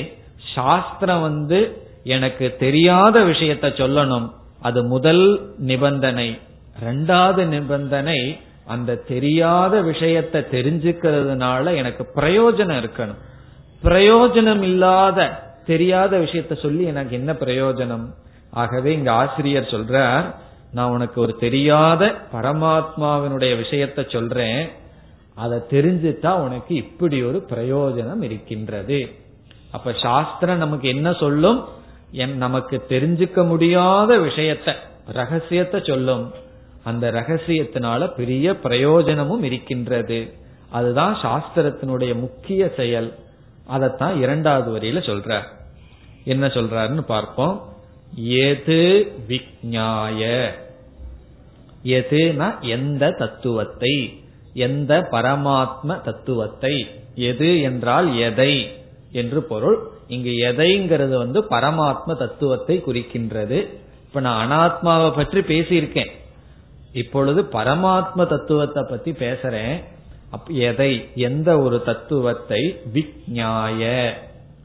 Speaker 1: சாஸ்திரம் வந்து எனக்கு தெரியாத விஷயத்த சொல்லணும். அது முதல் நிபந்தனை. ரெண்டாவது நிபந்தனை அந்த தெரியாத விஷயத்த தெரிஞ்சுக்கிறதுனால எனக்கு பிரயோஜனம் இருக்கணும். பிரயோஜனம் இல்லாத தெரியாத விஷயத்த சொல்லி எனக்கு என்ன பிரயோஜனம்? ஆகவே இங்க ஆசிரியர் சொல்றார் நான் உனக்கு ஒரு தெரியாத பரமாத்மாவினுடைய விஷயத்த சொல்றேன் அதை தெரிஞ்சுட்டா உனக்கு இப்படி ஒரு பிரயோஜனம் இருக்கின்றது. அப்ப சாஸ்திரம் நமக்கு என்ன சொல்லும்? நமக்கு தெரிஞ்சுக்க முடியாத விஷயத்த ரகசியத்தை சொல்லும். அந்த ரகசியத்தினால பெரிய பிரயோஜனமும் இருக்கின்றது. அதுதான் சாஸ்திரத்தினுடைய முக்கிய செயல். அதைத்தான் இரண்டாவது வரியில சொல்ற என்ன சொல்றாருன்னு பார்ப்போம். எது விக்ஞாய எதுனா எந்த தத்துவத்தை? எந்த பரமாத்ம தத்துவத்தை? எது என்றால் எதை? என்று பொருள். இங்கு எதைங்கிறது வந்து பரமாத்ம தத்துவத்தை குறிக்கின்றது. இப்ப நான் அனாத்மாவை பற்றி பேசியிருக்கேன். இப்பொழுது பரமாத்ம தத்துவத்தை பத்தி பேசுறேன். எதை? எந்த ஒரு தத்துவத்தை? விக்ஞாய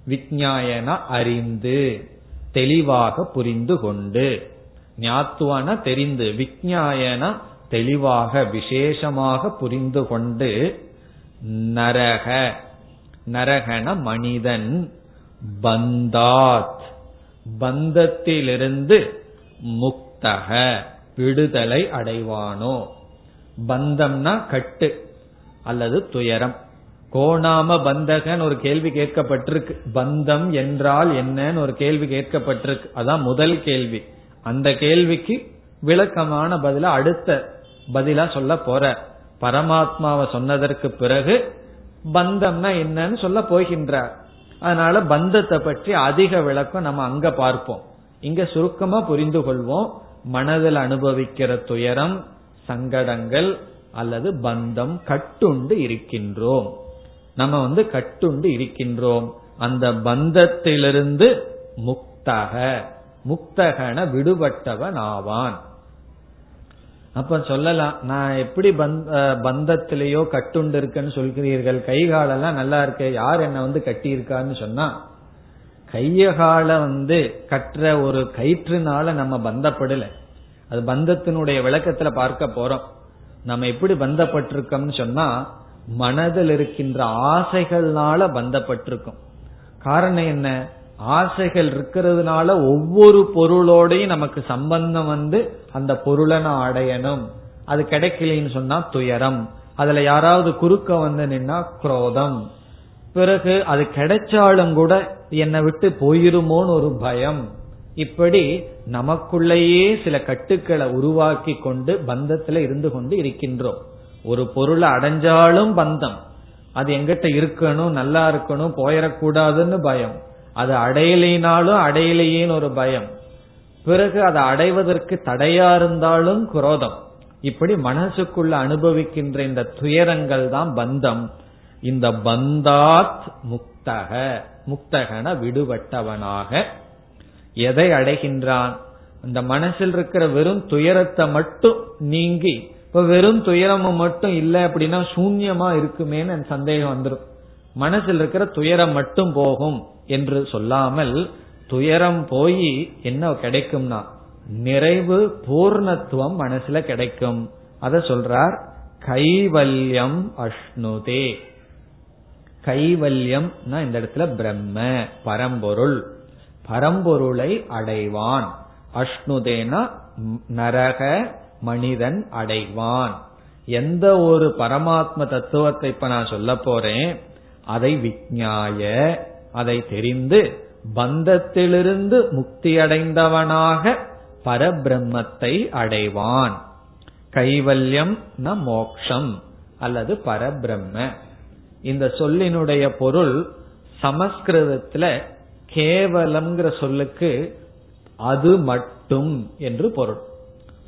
Speaker 1: விக்ஞாயன அறிந்து தெளிவாக புரிந்து கொண்டு. ஞாத்துவன தெரிந்து விக்ஞாயன தெளிவாக விசேஷமாக புரிந்து கொண்டு நரக நரகன மனிதன் பந்தாத். பந்தத்திலிருந்து முக்தக விடுதலை அடைவானோ? பந்தம்னா கட்டு அல்லது துயரம். கோணாம பந்தகன் ஒரு கேள்வி கேட்கப்பட்டிருக்கு. பந்தம் என்றால் என்னன்னு ஒரு கேள்வி கேட்கப்பட்டிருக்கு. அதான் முதல் கேள்வி. அந்த கேள்விக்கு விளக்கமான பதிலா அடுத்த பதிலா சொல்ல போற. பரமாத்மாவை சொன்னதற்கு பிறகு பந்தம்னா என்னன்னு சொல்ல போகின்றார். அதனால பந்தத்தை பற்றி அதிக விளக்கம் நம்ம அங்க பார்ப்போம். இங்க சுருக்கமா புரிந்து கொள்வோம். மனதில் அனுபவிக்கிற துயரம் சங்கடங்கள் அல்லது பந்தம் கட்டுண்டு இருக்கின்றோம். நம்ம வந்து கட்டுண்டு இருக்கின்றோம். அந்த பந்தத்திலிருந்து முக்தக முக்தகன விடுபட்டவன் ஆவான் அப்ப சொல்லலாம் நான் எப்படி பந்தத்திலேயோ கட்டுண்டு இருக்குன்னு சொல்கிறீர்கள்? கை காலெல்லாம் நல்லா இருக்கு யார் என்ன வந்து கட்டி இருக்கான்னு சொன்னா கையகால வந்து கற்ற ஒரு கயிற்றுனால நம்ம பந்தப்படல. அது பந்தத்தினுடைய விளக்கத்துல பார்க்க போறோம். நம்ம எப்படி பந்தப்பட்டிருக்கோம்னு சொன்னா மனதில் இருக்கின்ற ஆசைகள்னால பந்தப்பட்டிருக்கும். காரணம் என்ன? ஆசைகள் இருக்கிறதுனால ஒவ்வொரு பொருளோடையும் நமக்கு சம்பந்தம் வந்து அந்த பொருளை நான் அடையணும். அது கிடைக்கலன்னு சொன்னா துயரம். அதுல யாராவது குறுக்க வந்து நின்னா குரோதம். பிறகு அது கிடைச்சாலும் கூட என்னை விட்டு போயிருமோன்னு ஒரு பயம். இப்படி நமக்குள்ளேயே சில கட்டுக்களை உருவாக்கி கொண்டு பந்தத்துல இருந்து கொண்டு இருக்கின்றோம். ஒரு பொருளை அடைஞ்சாலும் பந்தம். அது எங்கிட்ட இருக்கணும் நல்லா இருக்கணும் போயிடக்கூடாதுன்னு பயம். அது அடையலைனாலும் அடையலையேன்னு ஒரு பயம். பிறகு அதை அடைவதற்கு தடையா இருந்தாலும் குரோதம். இப்படி மனசுக்குள்ள அனுபவிக்கின்ற இந்த துயரங்கள் தான் பந்தம். இந்த பந்தாத் முக்தக முக்தகன விடுபட்டவனாக எதை அடைகின்றான்? இந்த மனசில் இருக்கிற வெறும் துயரத்தை மட்டும் நீங்கி இப்ப வெறும் துயரமும் மட்டும் இல்லை அப்படின்னா சூன்யமா இருக்குமேன்னு சந்தேகம் வந்துடும் மனசில் இருக்கிற துயரம் மட்டும் போகும் என்று சொல்லாமல் துயரம் போய் என்ன கிடைக்கும்னா நிறைவு பூர்ணத்துவம் மனசுல கிடைக்கும். அத சொல்றார் கைவல்யம் அஷ்ணுதே. கைவல்யம் இந்த இடத்துல பிரம்ம பரம்பொருள். பரம்பொருளை அடைவான். அஷ்ணுதேனா நரக மனிதன் அடைவான். எந்த ஒரு பரமாத்ம தத்துவத்தை இப்ப நான் சொல்ல போறேன் அதை விஞ்ஞாய அதை தெரிந்து பந்தத்திலிருந்து முக்தியடைந்தவனாக பரபிரம்மத்தை அடைவான். கைவல்யம் ந மோக்ஷம் அல்லது பரபிரம்ம. இந்த சொல்லினுடைய பொருள் சமஸ்கிருதத்துல கேவலம்ங்கிற சொல்லுக்கு அது மட்டும் என்று பொருள்.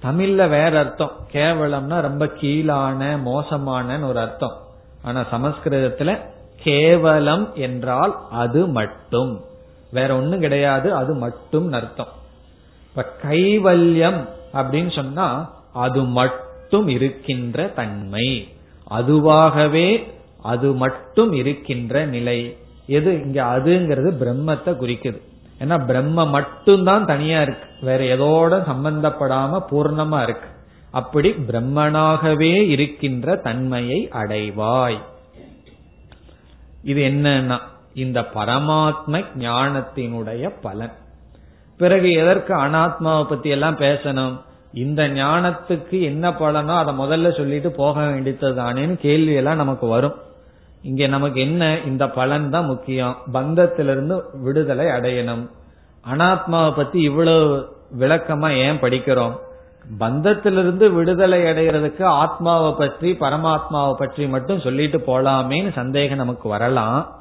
Speaker 1: தமிழ்ல வேற அர்த்தம். கேவலம்னா ரொம்ப கீழான மோசமான ஒரு அர்த்தம். ஆனா சமஸ்கிருதத்துல கேவலம் என்றால் அது மட்டும். வேற ஒண்ணும் கிடையாது அது மட்டும் அர்த்தம். இப்ப கைவல்யம் அப்படின்னு சொன்னா அது மட்டும் இருக்கின்ற தன்மை. அதுவாகவே அது மட்டும் இருக்கின்ற நிலை. எது? இங்க அதுங்கிறது பிரம்மத்தை குறிக்குது. ஏன்னா பிரம்ம மட்டும்தான் தனியா இருக்கு. வேற எதோட சம்பந்தப்படாம பூர்ணமா இருக்கு. அப்படி பிரம்மனாகவே இருக்கின்ற தன்மையை அடைவாய். இது என்னன்னா இந்த பரமாத்ம ஞானத்தினுடைய பலன். பிறகு எதற்கு அனாத்மாவை பத்தி எல்லாம் பேசணும்? இந்த ஞானத்துக்கு என்ன பலனோ அதை முதல்ல சொல்லிட்டு போக வேண்டியதுதானேன்னு கேள்வி எல்லாம் நமக்கு வரும். இங்க நமக்கு என்ன இந்த பலன் தான் முக்கியம். பந்தத்திலிருந்து விடுதலை அடையணும். அனாத்மாவை பத்தி இவ்வளவு விளக்கமா ஏன் படிக்கிறோம்? பந்தத்திலிருந்து விடுதலை அடைகிறதுக்கு ஆத்மாவை பற்றி பரமாத்மாவை பற்றி மட்டும் சொல்லிட்டு போலாமேன்னு சந்தேகம் நமக்கு வரலாம்.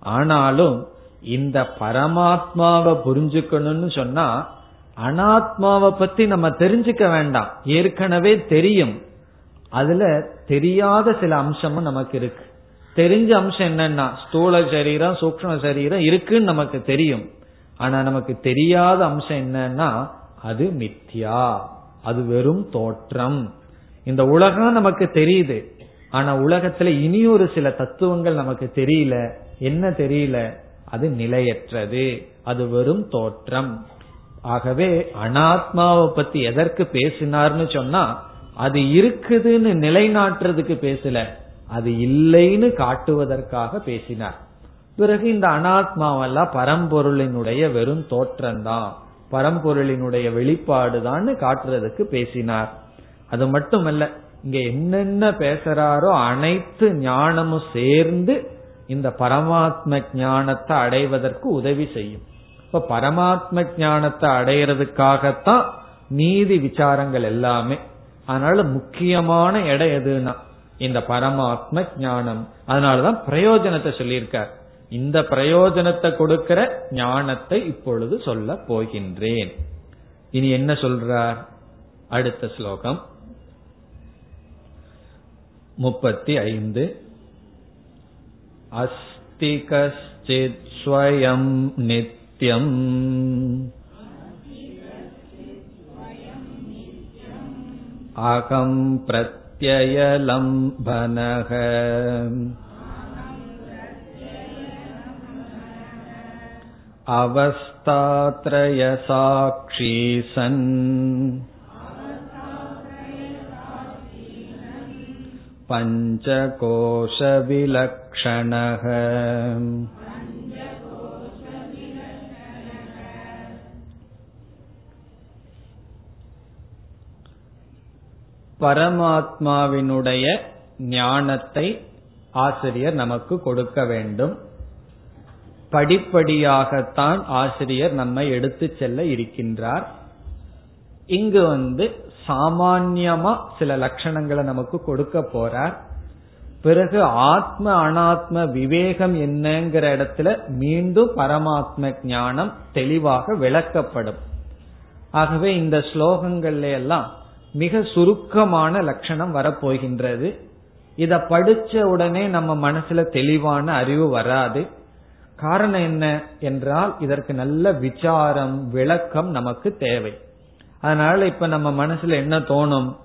Speaker 1: ஆனாலும் இந்த பரமாத்மாவை புரிஞ்சுக்கணும்னு சொன்னா அனாத்மாவை பத்தி நம்ம தெரிஞ்சுக்க வேண்டாம். ஏற்கனவே தெரியும். அதுல தெரியாத சில அம்சமும் நமக்கு இருக்கு. தெரிஞ்ச அம்சம் என்னன்னா ஸ்தூல சரீரம் சூக்ம சரீரம் இருக்குன்னு நமக்கு தெரியும். ஆனா நமக்கு தெரியாத அம்சம் என்னன்னா அது மித்யா. அது வெறும் தோற்றம். இந்த உலகம் நமக்கு தெரியுது. ஆனா உலகத்துல இனி ஒரு சில தத்துவங்கள் நமக்கு தெரியல. என்ன தெரியல? அது நிலையற்றது. அது வெறும் தோற்றம். ஆகவே அனாத்மாவை பத்தி எதற்கு பேசினார்னு சொன்னா அது இருக்குதுன்னு நிலைநாட்டுறதுக்கு பேசல. அது இல்லைன்னு காட்டுவதற்காக பேசினார். பிறகு இந்த அனாத்மாவெல்லாம் பரம்பொருளினுடைய வெறும் தோற்றம்தான் பரம்பொருளினுடைய வெளிப்பாடுதான்னு காட்டுறதுக்கு பேசினார். அது மட்டுமல்ல இங்க என்னென்ன பேசுறாரோ அனைத்து ஞானமும் சேர்ந்து இந்த பரமாத்ம ஞானத்தை அடைவதற்கு உதவி செய்யும். இப்ப பரமாத்ம ஞானத்தை அடையிறதுக்காகத்தான் நீதி விசாரங்கள் எல்லாமே. அதனால முக்கியமான இடம் எதுனா இந்த பரமாத்ம ஞானம் அதனாலதான் பிரயோஜனத்தை சொல்லியிருக்கார் இந்த பிரயோஜனத்தை கொடுக்கிற ஞானத்தை இப்பொழுது சொல்ல போகின்றேன் இனி என்ன சொல்றார் அடுத்த ஸ்லோகம் முப்பத்தி ஐந்து अस्ति कश्चित् स्वयं नित्यम् अहं प्रत्ययलम्भनः अवस्थात्रयसाक्षी सन् पञ्चकोशविलक्षणः பரமாத்மாவினுடைய ஞானத்தை ஆசிரியர் நமக்கு கொடுக்க வேண்டும். படிப்படியாகத்தான் ஆசிரியர் நம்மை எடுத்து செல்ல இருக்கின்றார். இங்கு வந்து சாமான்யமா சில லட்சணங்களை நமக்கு கொடுக்க போறார். பிறகு ஆத்ம அனாத்ம விவேகம் என்னங்கிற இடத்துல மீண்டும் பரமாத்ம ஞானம் தெளிவாக விளக்கப்படும். ஆகவே இந்த ஸ்லோகங்கள்ல எல்லாம் மிக சுருக்கமான லட்சணம் வரப்போகின்றது. இத படிச்ச உடனே நம்ம மனசுல தெளிவான அறிவு வராது. காரணம் என்ன என்றால் இதற்கு நல்ல விசாரம் விளக்கம் நமக்கு தேவை. அதனால இப்ப நம்ம மனசுல என்ன தோணும்?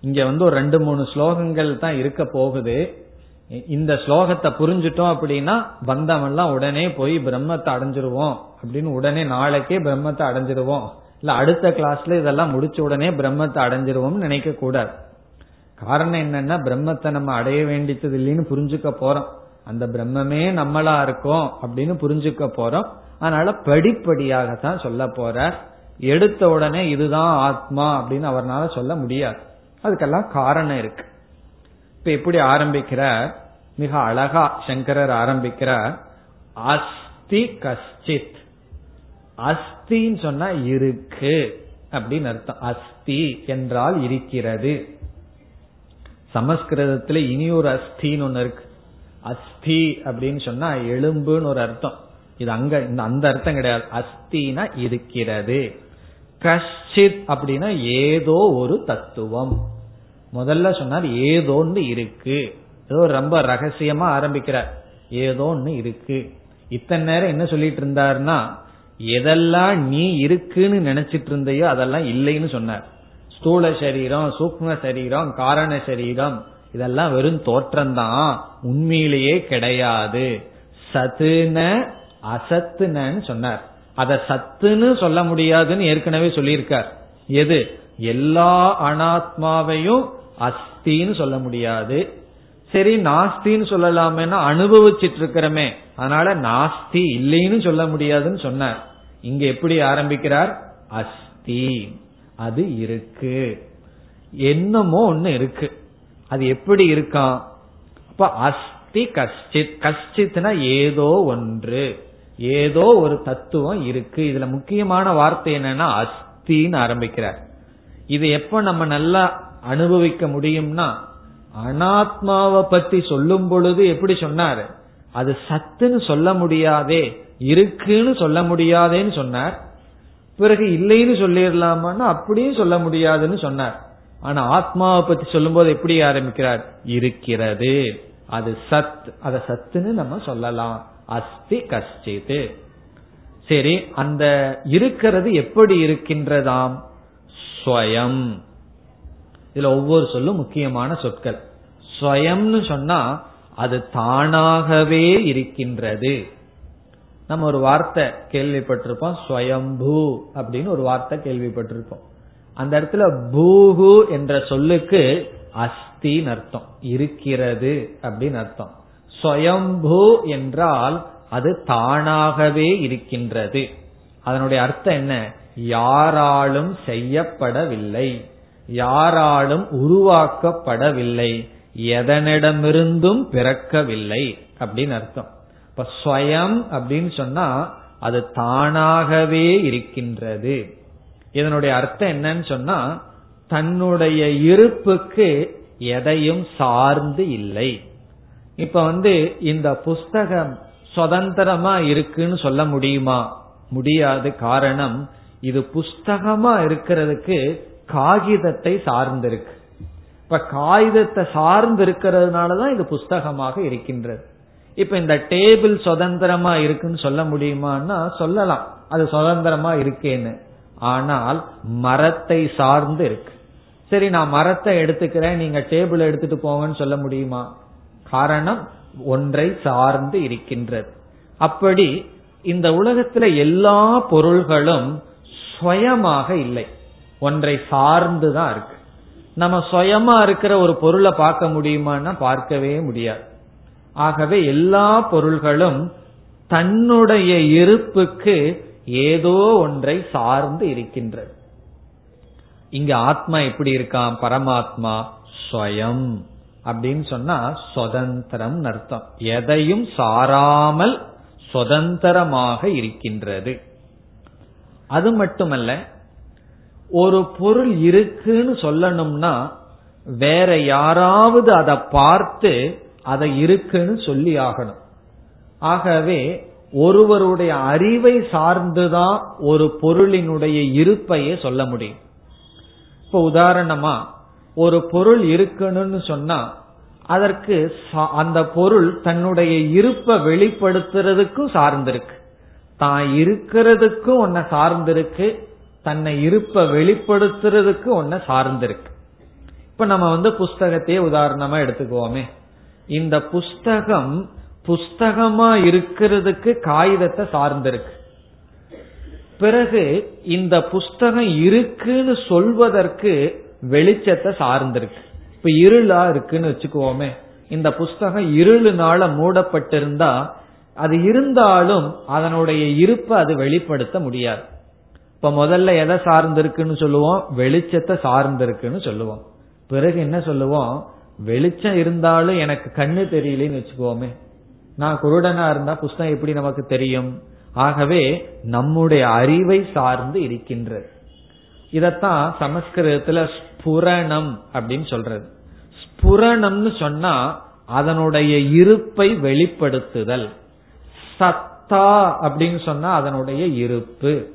Speaker 1: இங்க வந்து ஒரு ரெண்டு மூணு ஸ்லோகங்கள் தான் இருக்க போகுது. இந்த ஸ்லோகத்தை புரிஞ்சுட்டோம் அப்படின்னா வந்தவன்லாம் உடனே போய் பிரம்மத்தை அடைஞ்சிருவோம் அப்படின்னு உடனே நாளைக்கே பிரம்மத்தை அடைஞ்சிருவோம். இல்ல அடுத்த கிளாஸ்ல இதெல்லாம் முடிச்ச உடனே பிரம்மத்தை அடைஞ்சிருவோம் நினைக்க கூடாது. காரணம் என்னன்னா பிரம்மத்தை நம்ம அடைய வேண்டியது இல்லைன்னு புரிஞ்சுக்க போறோம். அந்த பிரம்மமே நம்மளா இருக்கோம் அப்படின்னு புரிஞ்சுக்க போறோம். அதனால படிப்படியாகத்தான் சொல்ல போறார். எடுத்த உடனே இதுதான் ஆத்மா அப்படின்னு அவர்னால சொல்ல முடியாது. அதுக்கெல்லாம் காரணம் இருக்கு. இப்ப எப்படி ஆரம்பிக்கிறார்? மிக அழகா சங்கரர் ஆரம்பிக்கிறார். அஸ்தி கஷ்டித். அஸ்தின்னு சொன்னா இருக்கு அப்படின்னு அர்த்தம். அஸ்தி என்றால் இருக்கிறது. சமஸ்கிருதத்துல இனி ஒரு அஸ்தின்னு ஒண்ணு இருக்கு. அஸ்தி அப்படின்னு சொன்னா எலும்புன்னு ஒரு அர்த்தம். இது அங்க இந்த அந்த அர்த்தம் கிடையாது. அஸ்தினா இருக்கிறது. கஷ்டித் அப்படின்னா ஏதோ ஒரு தத்துவம். முதல்ல சொன்னார் ஏதோன்னு இருக்கு. ஏதோ ரொம்ப ரகசியமா ஆரம்பிக்கிறார். ஏதோன்னு இருக்கு. இத்தனை நேரம் என்ன சொல்லிட்டு இருந்தாருன்னா எதெல்லாம் நீ இருக்குன்னு நினைச்சிட்டு இருந்தையோ அதெல்லாம் இல்லைன்னு சொன்னார். ஸ்தூல சரீரம் சூக்ம சரீரம் காரண சரீரம் இதெல்லாம் வெறும் தோற்றம்தான். உண்மையிலேயே கிடையாது. சத்துன அசத்துனன்னு சொன்னார். அத சத்துன்னு சொல்ல முடியாதுன்னு ஏற்கனவே சொல்லியிருக்கார். எது? எல்லா அனாத்மாவையும் அஸ்தின்னு சொல்ல முடியாது. சரி நாஸ்தின்னு சொல்லலாமேன்னா அனுபவிச்சிட்டு இருக்கிறமே. அதனால நாஸ்தி இல்லைன்னு சொல்ல முடியாதுன்னு சொன்னார். இங்க எப்படி ஆரம்பிக்கிறார்? அஸ்தி. அது இருக்கு. என்னமோ ஒண்ணு இருக்கு. அது எப்படி இருக்கான் அப்ப அஸ்தி கஷ்டித். கஷ்டித்னா ஏதோ ஒன்று. ஏதோ ஒரு தத்துவம் இருக்கு. இதுல முக்கியமான வார்த்தை என்னன்னா அஸ்தின்னு ஆரம்பிக்கிறார். இது எப்ப நம்ம நல்லா அனுபவிக்க முடியும்னா அனாத்மாவை பத்தி சொல்லும் பொழுது எப்படி சொன்னாரு? அது சத்துன்னு சொல்ல முடியாதே. இருக்குன்னு சொல்ல முடியாதேன்னு சொன்னார். பிறகு இல்லைன்னு சொல்லிடலாமான்னா அப்படியும் சொல்ல முடியாதுன்னு சொன்னார். ஆனா ஆத்மாவை பத்தி சொல்லும் போது எப்படி ஆரம்பிக்கிறார்? இருக்கிறது. அது சத். அத சத்துன்னு நம்ம சொல்லலாம். அஸ்தி கஷ்டித்து. சரி அந்த இருக்கிறது எப்படி இருக்கின்றதாம்? ஸ்வயம். இதுல ஒவ்வொரு சொல்லும் முக்கியமான சொற்கள். ஸ்வயம்னு சொன்னா அது தானாகவே இருக்கின்றது. நம்ம ஒரு வார்த்தை கேள்விப்பட்டிருப்போம் ஸ்வயம்பூ அப்படின்னு ஒரு வார்த்தை கேள்விப்பட்டிருப்போம். அந்த இடத்துல பூஹு என்ற சொல்லுக்கு அஸ்தின்னு அர்த்தம் இருக்கிறது அப்படின்னு அர்த்தம். ஸ்வயம்பூ என்றால் அது தானாகவே இருக்கின்றது. அதனுடைய அர்த்தம் என்ன? யாராலும் செய்யப்படவில்லை. யாராலும் உருவாக்கப்படவில்லை. எதனிடமிருந்தும் பிறக்கவில்லை அப்படின்னு அர்த்தம். இப்ப ஸ்வயம் அப்படின்னு சொன்னா அது தானாகவே இருக்கின்றது. இதனுடைய அர்த்தம் என்னன்னு சொன்னா தன்னுடைய இருப்புக்கு எதையும் சார்ந்து இல்லை. இப்ப வந்து இந்த புஸ்தகம் சுதந்திரமா இருக்குன்னு சொல்ல முடியுமா? முடியாது. காரணம் இது புஸ்தகமா இருக்கிறதுக்கு காகிதத்தை சார்ந்திருக்கு. இப்ப காகிதத்தை சார்ந்து இருக்கிறதுனாலதான் இது புஸ்தகமாக இருக்கின்றது. இப்ப இந்த டேபிள் சுதந்திரமா இருக்குன்னு சொல்ல முடியுமான்னா சொல்லலாம். அது சுதந்திரமா இருக்கேன்னு. ஆனால் மரத்தை சார்ந்து இருக்கு. சரி நான் மரத்தை எடுத்துக்கிறேன் நீங்க டேபிள் எடுத்துட்டு போங்கன்னு சொல்ல முடியுமா? காரணம் ஒன்றை சார்ந்து இருக்கின்றது. அப்படி இந்த உலகத்துல எல்லா பொருள்களும் சுயமாக இல்லை. ஒன்றை சார்ந்து தான் இருக்கு. நம்ம சுயமா இருக்கிற ஒரு பொருளை பார்க்க முடியுமான்னா பார்க்கவே முடியாது. ஆகவே எல்லா பொருள்களும் தன்னுடைய இருப்புக்கு ஏதோ ஒன்றை சார்ந்து இருக்கின்றது. இங்க ஆத்மா எப்படி இருக்கான் பரமாத்மா ஸ்வயம். அப்படின்னு சொன்னா சுதந்திரம் அர்த்தம். எதையும் சாராமல் சுதந்திரமாக இருக்கின்றது. அது மட்டுமல்ல ஒரு பொருள் இருக்குன்னு சொல்லணும்னா வேற யாராவது அதை பார்த்து அதை இருக்குன்னு சொல்லி ஆகணும். ஆகவே ஒருவருடைய அறிவை சார்ந்துதான் ஒரு பொருளினுடைய இருப்பையே சொல்ல முடியும். இப்ப உதாரணமா ஒரு பொருள் இருக்கணும்னு சொன்னா அதற்கு அந்த பொருள் தன்னுடைய இருப்பை வெளிப்படுத்துறதுக்கும் சார்ந்திருக்கு. தான் இருக்கிறதுக்கும் ஒன்ன சார்ந்திருக்கு தன்னை இருப்ப வெளிப்படுத்துறதுக்கு ஒன்ன சார்ந்திருக்கு. இப்ப நம்ம வந்து புஸ்தகத்தையே உதாரணமா எடுத்துக்குவோமே. இந்த புஸ்தகம் புஸ்தகமா இருக்கிறதுக்கு காகிதத்தை சார்ந்திருக்கு. பிறகு இந்த புஸ்தகம் இருக்குன்னு சொல்வதற்கு வெளிச்சத்தை சார்ந்திருக்கு. இப்ப இருளா இருக்குன்னு வச்சுக்குவோமே. இந்த புஸ்தகம் இருளுனால மூடப்பட்டிருந்தா அது இருந்தாலும் அதனுடைய இருப்பை அது வெளிப்படுத்த முடியாது. இப்ப முதல்ல எதை சார்ந்திருக்குன்னு சொல்லுவோம்? வெளிச்சத்தை சார்ந்திருக்குன்னு சொல்லுவோம். பிறகு என்ன சொல்லுவோம்? வெளிச்சம் இருந்தாலும் எனக்கு கண்ணு தெரியலன்னு வச்சுக்கோமே. நான் குருடனா இருந்தா புஸ்தகம் எப்படி நமக்கு தெரியும்? ஆகவே நம்முடைய அறிவை சார்ந்து இருக்கின்றது. இதத்தான் சமஸ்கிருதத்துல ஸ்புரணம் அப்படின்னு சொல்றது. ஸ்புரணம்னு சொன்னா அதனுடைய இருப்பை வெளிப்படுத்துதல். சத்தா அப்படின்னு சொன்னா அதனுடைய இருப்பு.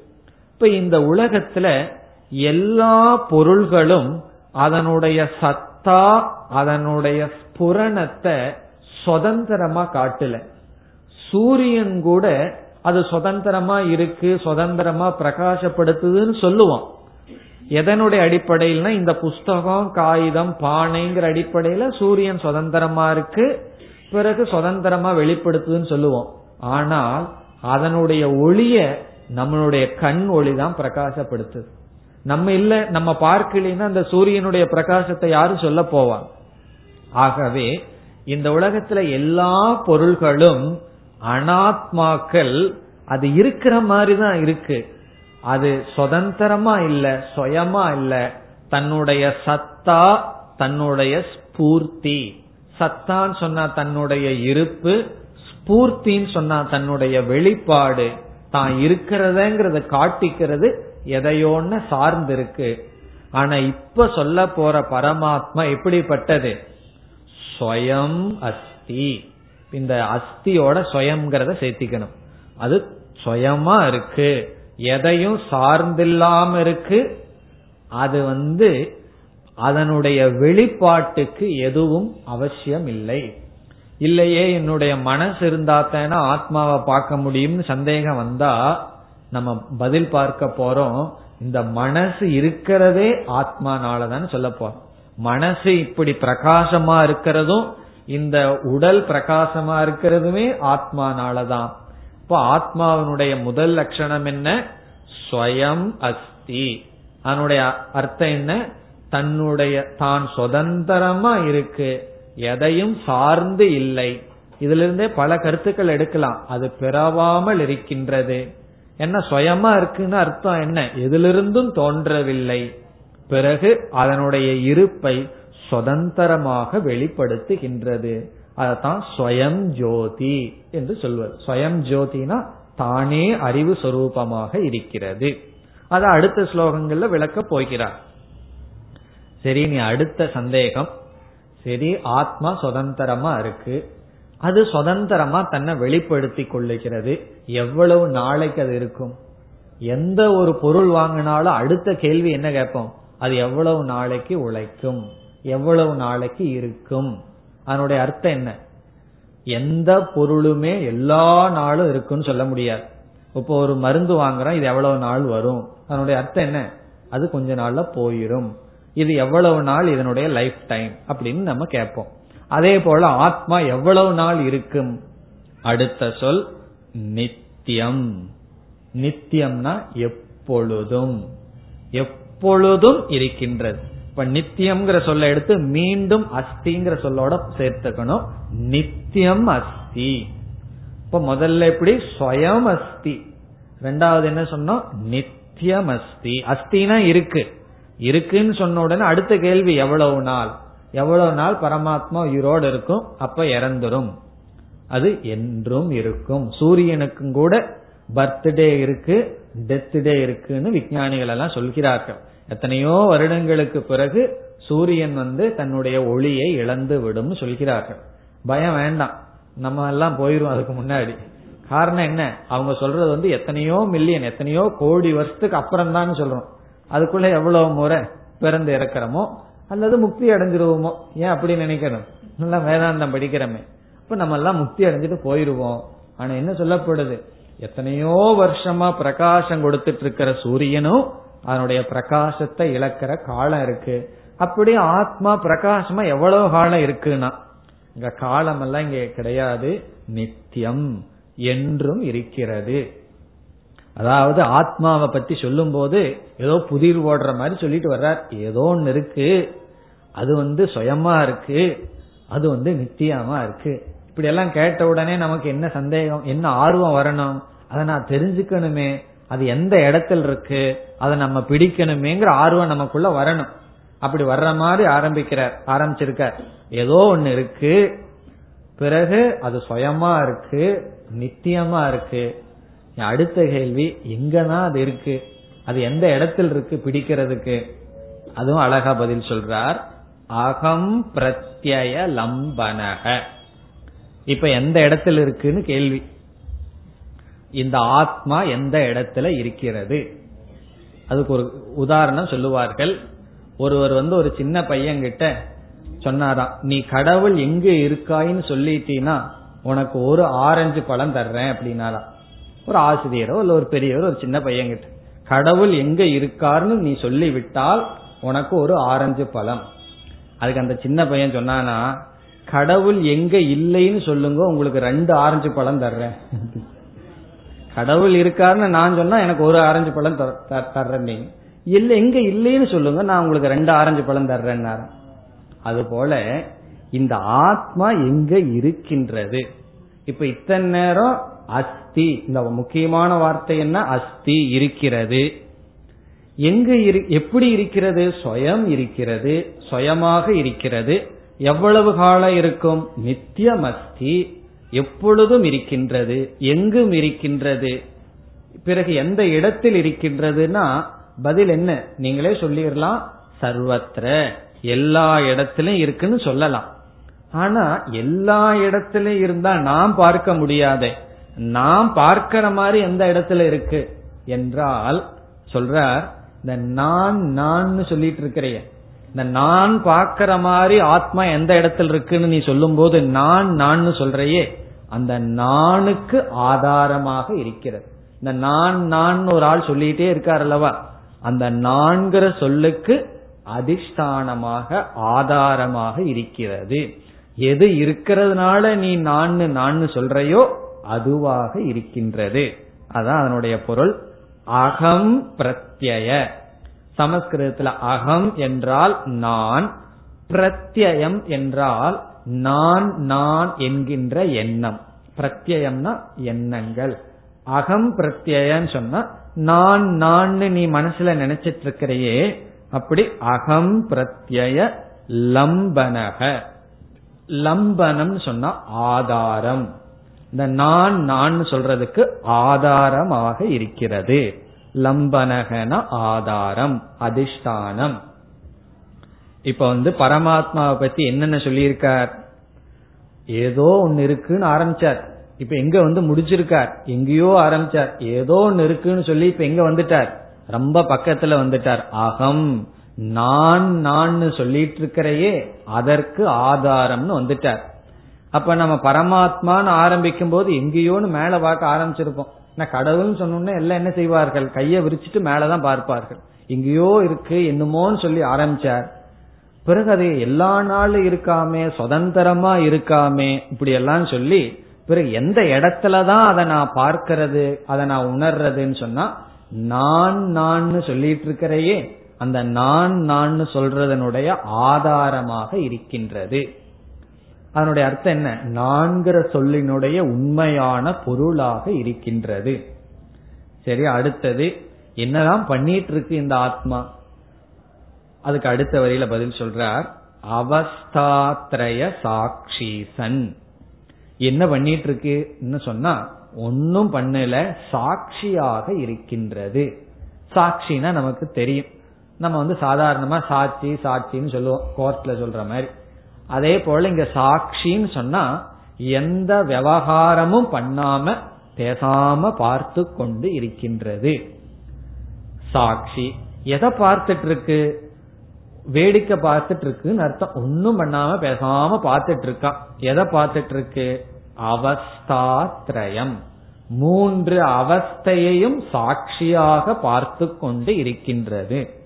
Speaker 1: இப்ப இந்த உலகத்துல எல்லா பொருள்களும் அதனுடைய சத் சத்தா அதனுடைய ஸ்புரணத்தை சுதந்திரமா காட்டல. சூரியன் கூட அது சுதந்திரமா இருக்கு சுதந்திரமா பிரகாசப்படுத்துதுன்னு சொல்லுவோம் எதனுடைய அடிப்படையில்னா இந்த புஸ்தகம் காகிதம் பானைங்கிற அடிப்படையில சூரியன் சுதந்திரமா இருக்கு பிறகு சுதந்திரமா வெளிப்படுத்துதுன்னு சொல்லுவோம் ஆனால் அதனுடைய ஒளிய நம்மளுடைய கண் ஒளி தான் பிரகாசப்படுத்துது. நம்ம இல்ல நம்ம பார்க்கலைன்னா அந்த சூரியனுடைய பிரகாசத்தை யாரும் சொல்ல போவாங்க ஆகவே இந்த உலகத்துல எல்லா பொருள்களும் அனாத்மாக்கள் அது இருக்கிற மாதிரி தான் இருக்கு. அது சுதந்திரமா இல்ல சுயமா இல்ல. தன்னுடைய சத்தா தன்னுடைய ஸ்பூர்த்தி. சத்தான்னு சொன்னா தன்னுடைய இருப்பு ஸ்பூர்த்தின்னு சொன்னா தன்னுடைய வெளிப்பாடு. தான் இருக்கிறதுங்கிறத காட்டிக்கிறது எதையோன்னு சார்ந்திருக்கு. ஆனா இப்ப சொல்ல போற பரமாத்மா எப்படிப்பட்டது? ஸ்வயம் அஸ்தி. இந்த அஸ்தியோட ஸ்வயம்ங்கிறத சேர்த்திக்கணும். அது சுயமா இருக்கு. எதையும் சார்ந்தில்லாம இருக்கு. அது வந்து அதனுடைய வெளிப்பாட்டுக்கு எதுவும் அவசியம் இல்லை இல்லையே என்னுடைய மனசு இருந்தா தானே ஆத்மாவை பார்க்க முடியும்னு சந்தேகம் வந்தா நம்ம பதில் பார்க்க போறோம். இந்த மனசு இருக்கிறதே ஆத்மானாலதான் சொல்ல போறோம். மனசு இப்படி பிரகாசமா இருக்கிறதும் இந்த உடல் பிரகாசமா இருக்கிறதுமே ஆத்மானாலதான். இப்ப ஆத்மாவினுடைய முதல் லட்சணம் என்ன? ஸ்வயம் அஸ்தி. அதனுடைய அர்த்தம் என்ன? தன்னுடைய தான் சுதந்திரமா இருக்கு. எதையும் சார்ந்து இல்லை. இதுல இருந்தே பல கருத்துக்கள் எடுக்கலாம். அது பிறவாமல் இருக்கின்றது. என்ன சுயமா இருக்குன்னு அர்த்தம் என்ன? எதிலிருந்தும் தோன்றவில்லை. பிறகு அதனுடைய இருப்பை சுதந்திரமாக வெளிப்படுத்துகின்றது. அதத்தான் ஸ்வயம் ஜோதி என்று சொல்வது. ஸ்வயம் ஜோதினா தானே அறிவு சொரூபமாக இருக்கிறது. அது அடுத்த ஸ்லோகங்கள்ல விளக்க போகிறார். சரி நீ அடுத்த சந்தேகம். சரி ஆத்மா சுதந்திரமா இருக்கு. அது சுதந்திரமா தன்னை வெளிப்படுத்தி கொள்ளுகிறது. எவ்வளவு நாளைக்கு அது இருக்கும்? எந்த ஒரு பொருள் வாங்கினாலும் அடுத்த கேள்வி என்ன கேட்போம்? அது எவ்வளவு நாளைக்கு உழைக்கும்? எவ்வளவு நாளைக்கு இருக்கும்? அதனுடைய அர்த்தம் என்ன? எந்த பொருளுமே எல்லா நாளும் இருக்குன்னு சொல்ல முடியாது. இப்போ ஒரு மருந்து வாங்குறோம் இது எவ்வளவு நாள் வரும்? அதனுடைய அர்த்தம் என்ன? அது கொஞ்ச நாள்ல போயிரும். இது எவ்வளவு நாள் இதனுடைய லைஃப் டைம் அப்படின்னு நம்ம கேட்போம். அதே போல ஆத்மா எவ்வளவு நாள் இருக்கும்? அடுத்த சொல் நித்தியம். நித்தியம்னா எப்பொழுதும். எப்பொழுதும் இருக்கின்றது. இப்ப நித்தியம்ங்கிற சொல்ல எடுத்து மீண்டும் அஸ்திங்கிற சொல்லோட சேர்த்துக்கணும். நித்தியம் அஸ்தி. இப்ப முதல்ல எப்படி? ஸ்வயம் அஸ்தி. ரெண்டாவது என்ன சொன்னோம்? நித்தியம் அஸ்தி. அஸ்தினா இருக்கு. இருக்குன்னு சொன்ன உடனே அடுத்த கேள்வி எவ்வளவு நாள்? எவ்வளவு நாள் பரமாத்மா உயிரோடு இருக்கும் அப்ப இறந்துரும். அது என்றும் இருக்கும். சூரியனுக்கும் கூட பர்த்டே இருக்கு டெத் டே இருக்குன்னு விஞ்ஞானிகள் எல்லாம் சொல்கிறார்கள். எத்தனையோ வருடங்களுக்கு பிறகு சூரியன் வந்து தன்னுடைய ஒளியை இழந்து விடும் சொல்கிறார்கள். பயம் வேண்டாம். நம்ம எல்லாம் போயிரும் அதுக்கு முன்னாடி. காரணம் என்ன? அவங்க சொல்றது வந்து எத்தனையோ மில்லியன் எத்தனையோ கோடி வருஷத்துக்கு அப்புறம் தான் சொல்றோம். அதுக்குள்ள எவ்வளவு முறை பிறந்து இறக்கிறோமோ அல்லது முக்தி அடைஞ்சிருவோமோ? ஏன் அப்படி நினைக்கணும்? நல்லா வேதாந்தம் படிக்கிறோமே. இப்ப நம்ம எல்லாம் முக்தி அடைஞ்சிட்டு போயிருவோம். ஆனா என்ன சொல்லப்படுது? எத்தனையோ வருஷமா பிரகாசம் கொடுத்துட்டு இருக்கிற சூரியனும் அதனுடைய பிரகாசத்தை இழக்கிற காலம் இருக்கு. அப்படி ஆத்மா பிரகாசமா எவ்வளவு காலம் இருக்குன்னா? இங்க காலம் எல்லாம் இங்க கிடையாது. நித்தியம் என்றும் இருக்கிறது. அதாவது ஆத்மாவை பத்தி சொல்லும் போது ஏதோ புதிர் ஓடுற மாதிரி சொல்லிட்டு வர்றார். ஏதோ ஒன்னு இருக்கு. அது வந்து சுயமா இருக்கு. அது வந்து நித்தியமா இருக்கு. இப்படி எல்லாம் கேட்ட உடனே நமக்கு என்ன சந்தேகம்? என்ன ஆர்வம் வரணும்? அதை நான் தெரிஞ்சுக்கணுமே. அது எந்த இடத்துல இருக்கு? அதை நம்ம பிடிக்கணுமேங்கிற ஆர்வம் நமக்குள்ள வரணும். அப்படி வர்ற மாதிரி ஆரம்பிக்கிறார் ஆரம்பிச்சிருக்கார். ஏதோ ஒன்னு இருக்கு. பிறகு அது சுயமா இருக்கு நித்தியமா இருக்கு. அடுத்த கேள்வி எங்கன்னா அது இருக்கு? அது எந்த இடத்தில் இருக்கு பிடிக்கிறதுக்கு? அதுவும் அழகா பதில் சொல்றார். அகம் பிரத்யய லம்பனக. இப்ப எந்த இடத்துல இருக்குன்னு கேள்வி. இந்த ஆத்மா எந்த இடத்துல இருக்கிறது? அதுக்கு ஒரு உதாரணம் சொல்லுவார்கள். ஒருவர் வந்து ஒரு சின்ன பையன் கிட்ட சொன்னாராம் நீ கடவுள் எங்க இருக்காயின்னு சொல்லிட்டீனா உனக்கு ஒரு ஆரஞ்சு பழம் தர்றேன் அப்படின்னாராம். ஒரு ஆசிரியரோ இல்ல ஒரு பெரியவரோ ஒரு சின்ன பையன்கிட்ட கடவுள் எங்க இருக்காருன்னு நீ சொல்லி விட்டால் உனக்கு ஒரு ஆரஞ்சு பழம். அதுக்கு அந்த சின்ன பையன் சொன்னானா கடவுள் எங்க இல்லைன்னு சொல்லுங்க உங்களுக்கு ரெண்டு ஆரஞ்சு பழம் தர்றேன். கடவுள் இருக்காருன்னு நான் சொன்னா எனக்கு ஒரு ஆரஞ்சு பழம் தர்றேன் நீங்க இல்ல எங்க இல்லைன்னு சொல்லுங்க நான் உங்களுக்கு ரெண்டு ஆரஞ்சு பழம் தர்றேன் அது போல இந்த ஆத்மா எங்க இருக்கின்றது? இப்ப இத்தனை நேரம் அஸ்தி. இந்த முக்கியமான வார்த்தை என்ன? அஸ்தி இருக்கிறது. எங்க எப்படி இருக்கிறது? சுயம் இருக்கிறது. சுயமாக இருக்கிறது. எவ்வளவு காலம் இருக்கும்? நித்தியம் அஸ்தி. எப்பொழுதும் இருக்கின்றது. எங்கும் இருக்கின்றது. பிறகு எந்த இடத்தில் இருக்கின்றதுன்னா பதில் என்ன? நீங்களே சொல்லிடலாம். சர்வத்திர. எல்லா இடத்திலும் இருக்குன்னு சொல்லலாம். ஆனா எல்லா இடத்திலும் இருந்தா நாம் பார்க்க முடியாதே. நாம் பார்க்கிற மாதிரி எந்த இடத்துல இருக்கு என்றால் சொல்றார் இந்த நான் நான் சொல்லிட்டு இருக்கிறேன் இந்த நான் பார்க்கிற மாதிரி ஆத்மா எந்த இடத்துல இருக்குன்னு நீ சொல்லும் போது நான் நான் சொல்றையே அந்த நானுக்கு ஆதாரமாக இருக்கிறது. இந்த நான் நான் ஒரு ஆள் சொல்லிட்டே இருக்கார் அல்லவா? அந்த நான்கிற சொல்லுக்கு அதிஷ்டானமாக ஆதாரமாக இருக்கிறது. எது இருக்கிறதுனால நீ நான் நான் சொல்றையோ அதுவாக இருக்கின்றது. அதான் அதனுடைய பொருள். அகம் பிரத்யய. சமஸ்கிருதத்துல அகம் என்றால் நான் பிரத்யம் என்றால் நான் நான் என்கின்ற எண்ணம். பிரத்யம்னா எண்ணங்கள். அகம் பிரத்யன்னு சொன்னா நான் நான் நீ மனசுல நினைச்சிட்டு இருக்கிறையே அப்படி அகம் பிரத்யய லம்பனக. லம்பனம் சொன்னா ஆதாரம். இந்த நான் நான் சொல்றதுக்கு ஆதாரமாக இருக்கிறது. லம்பனகன ஆதாரம் அதிஷ்டானம். இப்ப வந்து பரமாத்மாவை பத்தி என்னென்ன சொல்லியிருக்கார்? ஏதோ ஒன்னு இருக்குன்னு ஆரம்பிச்சார். இப்ப எங்க வந்து முடிச்சிருக்கார்? எங்கேயோ ஆரம்பிச்சார். ஏதோ ஒன்னு இருக்குன்னு சொல்லி இப்ப எங்க வந்துட்டார்? ரொம்ப பக்கத்துல வந்துட்டார். அகம் நான் நான் சொல்லிட்டு இருக்கிறையே அதற்கு ஆதாரம்னு வந்துட்டார். அப்ப நம்ம பரமாத்மான்னு ஆரம்பிக்கும் போது எங்கேயோன்னு மேல பார்க்க ஆரம்பிச்சிருப்போம். நான் கடவுள்னு சொன்னோம்னா எல்லாம் என்ன செய்வார்கள்? கையை விரிச்சிட்டு மேலதான் பார்ப்பார்கள். எங்கேயோ இருக்கு என்னமோன்னு சொல்லி ஆரம்பிச்சார். பிறகு அது எல்லா நாளும் இருக்காமே சுதந்திரமா இருக்காமே இப்படி எல்லாம் சொல்லி பிறகு எந்த இடத்துலதான் அதை நான் பார்க்கறது அதை நான் உணர்றதுன்னு சொன்னா நான் நான் சொல்லிட்டு இருக்கிறையே அந்த நான் நான் சொல்றதனுடைய ஆதாரமாக இருக்கின்றது. அதனுடைய அர்த்தம் என்ன? நான்கிற சொல்லினுடைய உண்மையான பொருளாக இருக்கின்றது. சரி அடுத்தது என்னதான் பண்ணிட்டு இருக்கு இந்த ஆத்மா? அதுக்கு அடுத்த வரியில பதில் சொல்றார் அவஸ்தாத்ரய சாட்சிசன் என்ன பண்ணிட்டு இருக்குன்னு சொன்னா ஒன்னும் பண்ணல சாட்சியாக இருக்கின்றது. சாட்சினா நமக்கு தெரியும். நம்ம வந்து சாதாரணமா சாட்சி சாட்சின்னு சொல்லுவோம் கோர்ட்ல சொல்ற மாதிரி. அதே போல இங்க சாட்சின்னு சொன்னா எந்த விவகாரமும் பண்ணாம பேசாம பார்த்து கொண்டு இருக்கின்றது. சாட்சி. எதை பார்த்துட்டு இருக்கு வேடிக்கை பார்த்துட்டு இருக்குன்னு அர்த்தம். ஒன்னும் பண்ணாம பேசாம பார்த்துட்டு இருக்கான் எதை பார்த்துட்டு இருக்கு அவஸ்தாத்ரயம். மூன்று அவஸ்தையையும் சாட்சியாக பார்த்து கொண்டு இருக்கின்றது.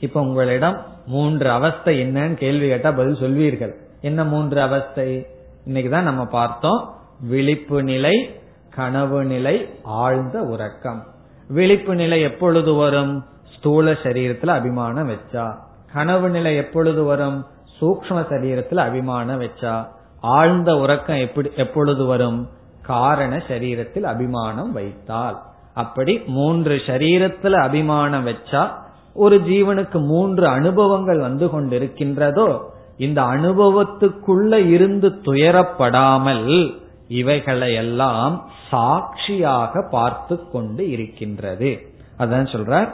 Speaker 1: இப்ப உங்களிடம் மூன்று அவஸ்தை என்னன்னு கேள்வி கேட்டா பதில் சொல்வீர்கள். என்ன மூன்று அவஸ்தை? இன்னைக்குதான் நம்ம பார்த்தோம். விழிப்பு நிலை கனவு நிலை ஆழ்ந்த உறக்கம். விழிப்பு நிலை எப்பொழுது வரும்? ஸ்தூல சரீரத்துல அபிமானம் வச்சா. கனவு நிலை எப்பொழுது வரும்? சூக்ம சரீரத்துல அபிமானம் வச்சா. ஆழ்ந்த உறக்கம் எப்படி எப்பொழுது வரும்? காரண சரீரத்தில் அபிமானம் வைத்தால். அப்படி மூன்று சரீரத்துல அபிமானம் வச்சா ஒரு ஜீவனுக்கு மூன்று அனுபவங்கள் வந்து கொண்டிருக்கின்றதோ இந்த அனுபவத்துக்குள்ள இருந்து துயரப்படாமல் இவைகளை எல்லாம் சாட்சியாக பார்த்து கொண்டு இருக்கின்றது. அதான் சொல்ற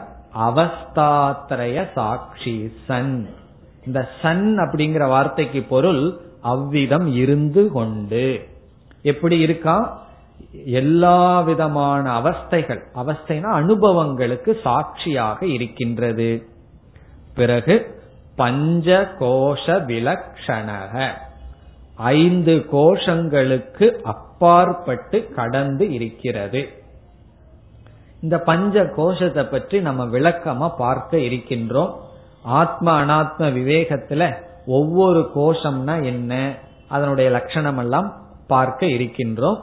Speaker 1: அவஸ்தாத்திரய சாட்சி சன். இந்த சன் அப்படிங்கிற வார்த்தைக்கு பொருள் அவ்விதம் இருந்து கொண்டு. எப்படி இருக்கா? எல்லா விதமான அவஸ்தைகள் அவஸ்தைனா அனுபவங்களுக்கு சாட்சியாக இருக்கின்றது. பிறகு பஞ்ச கோஷ விலக்ஷணக ஐந்து கோஷங்களுக்கு அப்பாற்பட்டு கடந்து இருக்கிறது. இந்த பஞ்ச கோஷத்தை பற்றி நம்ம விளக்கமா பார்க்க இருக்கின்றோம். ஆத்ம அனாத்ம விவேகத்துல ஒவ்வொரு கோஷம்னா என்ன அதனுடைய லட்சணம் எல்லாம் பார்க்க இருக்கின்றோம்.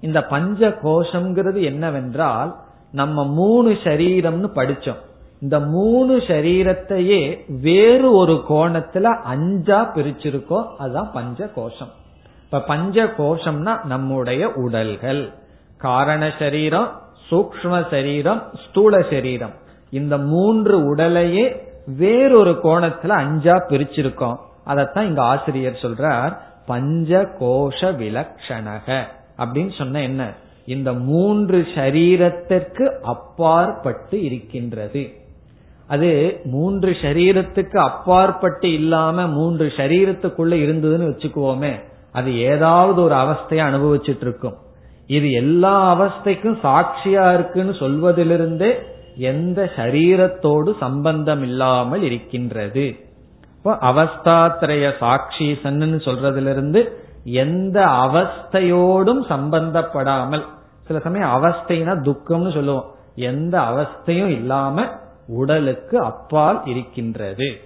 Speaker 1: இந்த பஞ்ச கோஷம்ங்கிறது என்னவென்றால் நம்ம மூணு சரீரம்னு படிச்சோம். இந்த மூணு சரீரத்தையே வேறு ஒரு கோணத்துல அஞ்சா பிரிச்சிருக்கோம் அதுதான் பஞ்ச கோஷம் இப்ப பஞ்ச கோஷம்னா நம்முடைய உடல்கள். காரண சரீரம் சூக்ம சரீரம் ஸ்தூல சரீரம். இந்த மூன்று உடலையே வேறொரு கோணத்துல அஞ்சா பிரிச்சிருக்கோம். அதத்தான் இங்க ஆசிரியர் சொல்றார் பஞ்ச கோஷ விலக்ஷணக. அப்படின்னு சொன்ன என்ன? இந்த மூன்று சரீரத்திற்கு அப்பாற்பட்டு இருக்கின்றது. அது மூன்று சரீரத்துக்கு அப்பாற்பட்டு இல்லாம மூன்று சரீரத்துக்குள்ள இருந்ததுன்னு வச்சுக்குவோமே அது ஏதாவது ஒரு அவஸ்தையை அனுபவிச்சுட்டு இருக்கும் இது எல்லா அவஸ்தைக்கும் சாட்சியா இருக்குன்னு சொல்வதிலிருந்தே எந்த சரீரத்தோடு சம்பந்தம் இல்லாமல் இருக்கின்றது. இப்போ அவஸ்தாத்திரைய சாட்சி சன்னு சொல்றதிலிருந்து எந்த அவஸ்தையோடும் சம்பந்தப்படாமல் சில சமயம் அவஸ்தைனா துக்கம்னு சொல்லுவோம். எந்த அவஸ்தையும் இல்லாம உடலுக்கு அப்பால் இருக்கின்றது.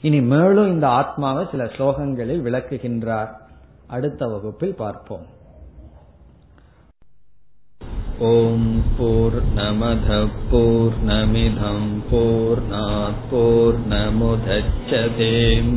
Speaker 1: இனி மேலும் இந்த ஆத்மாவை சில ஸ்லோகங்களில் விளக்குகின்றார். அடுத்த வகுப்பில் பார்ப்போம்.
Speaker 2: ஓம் போர் நமத போர் நமிதம் போர் நமுதச்சதேம்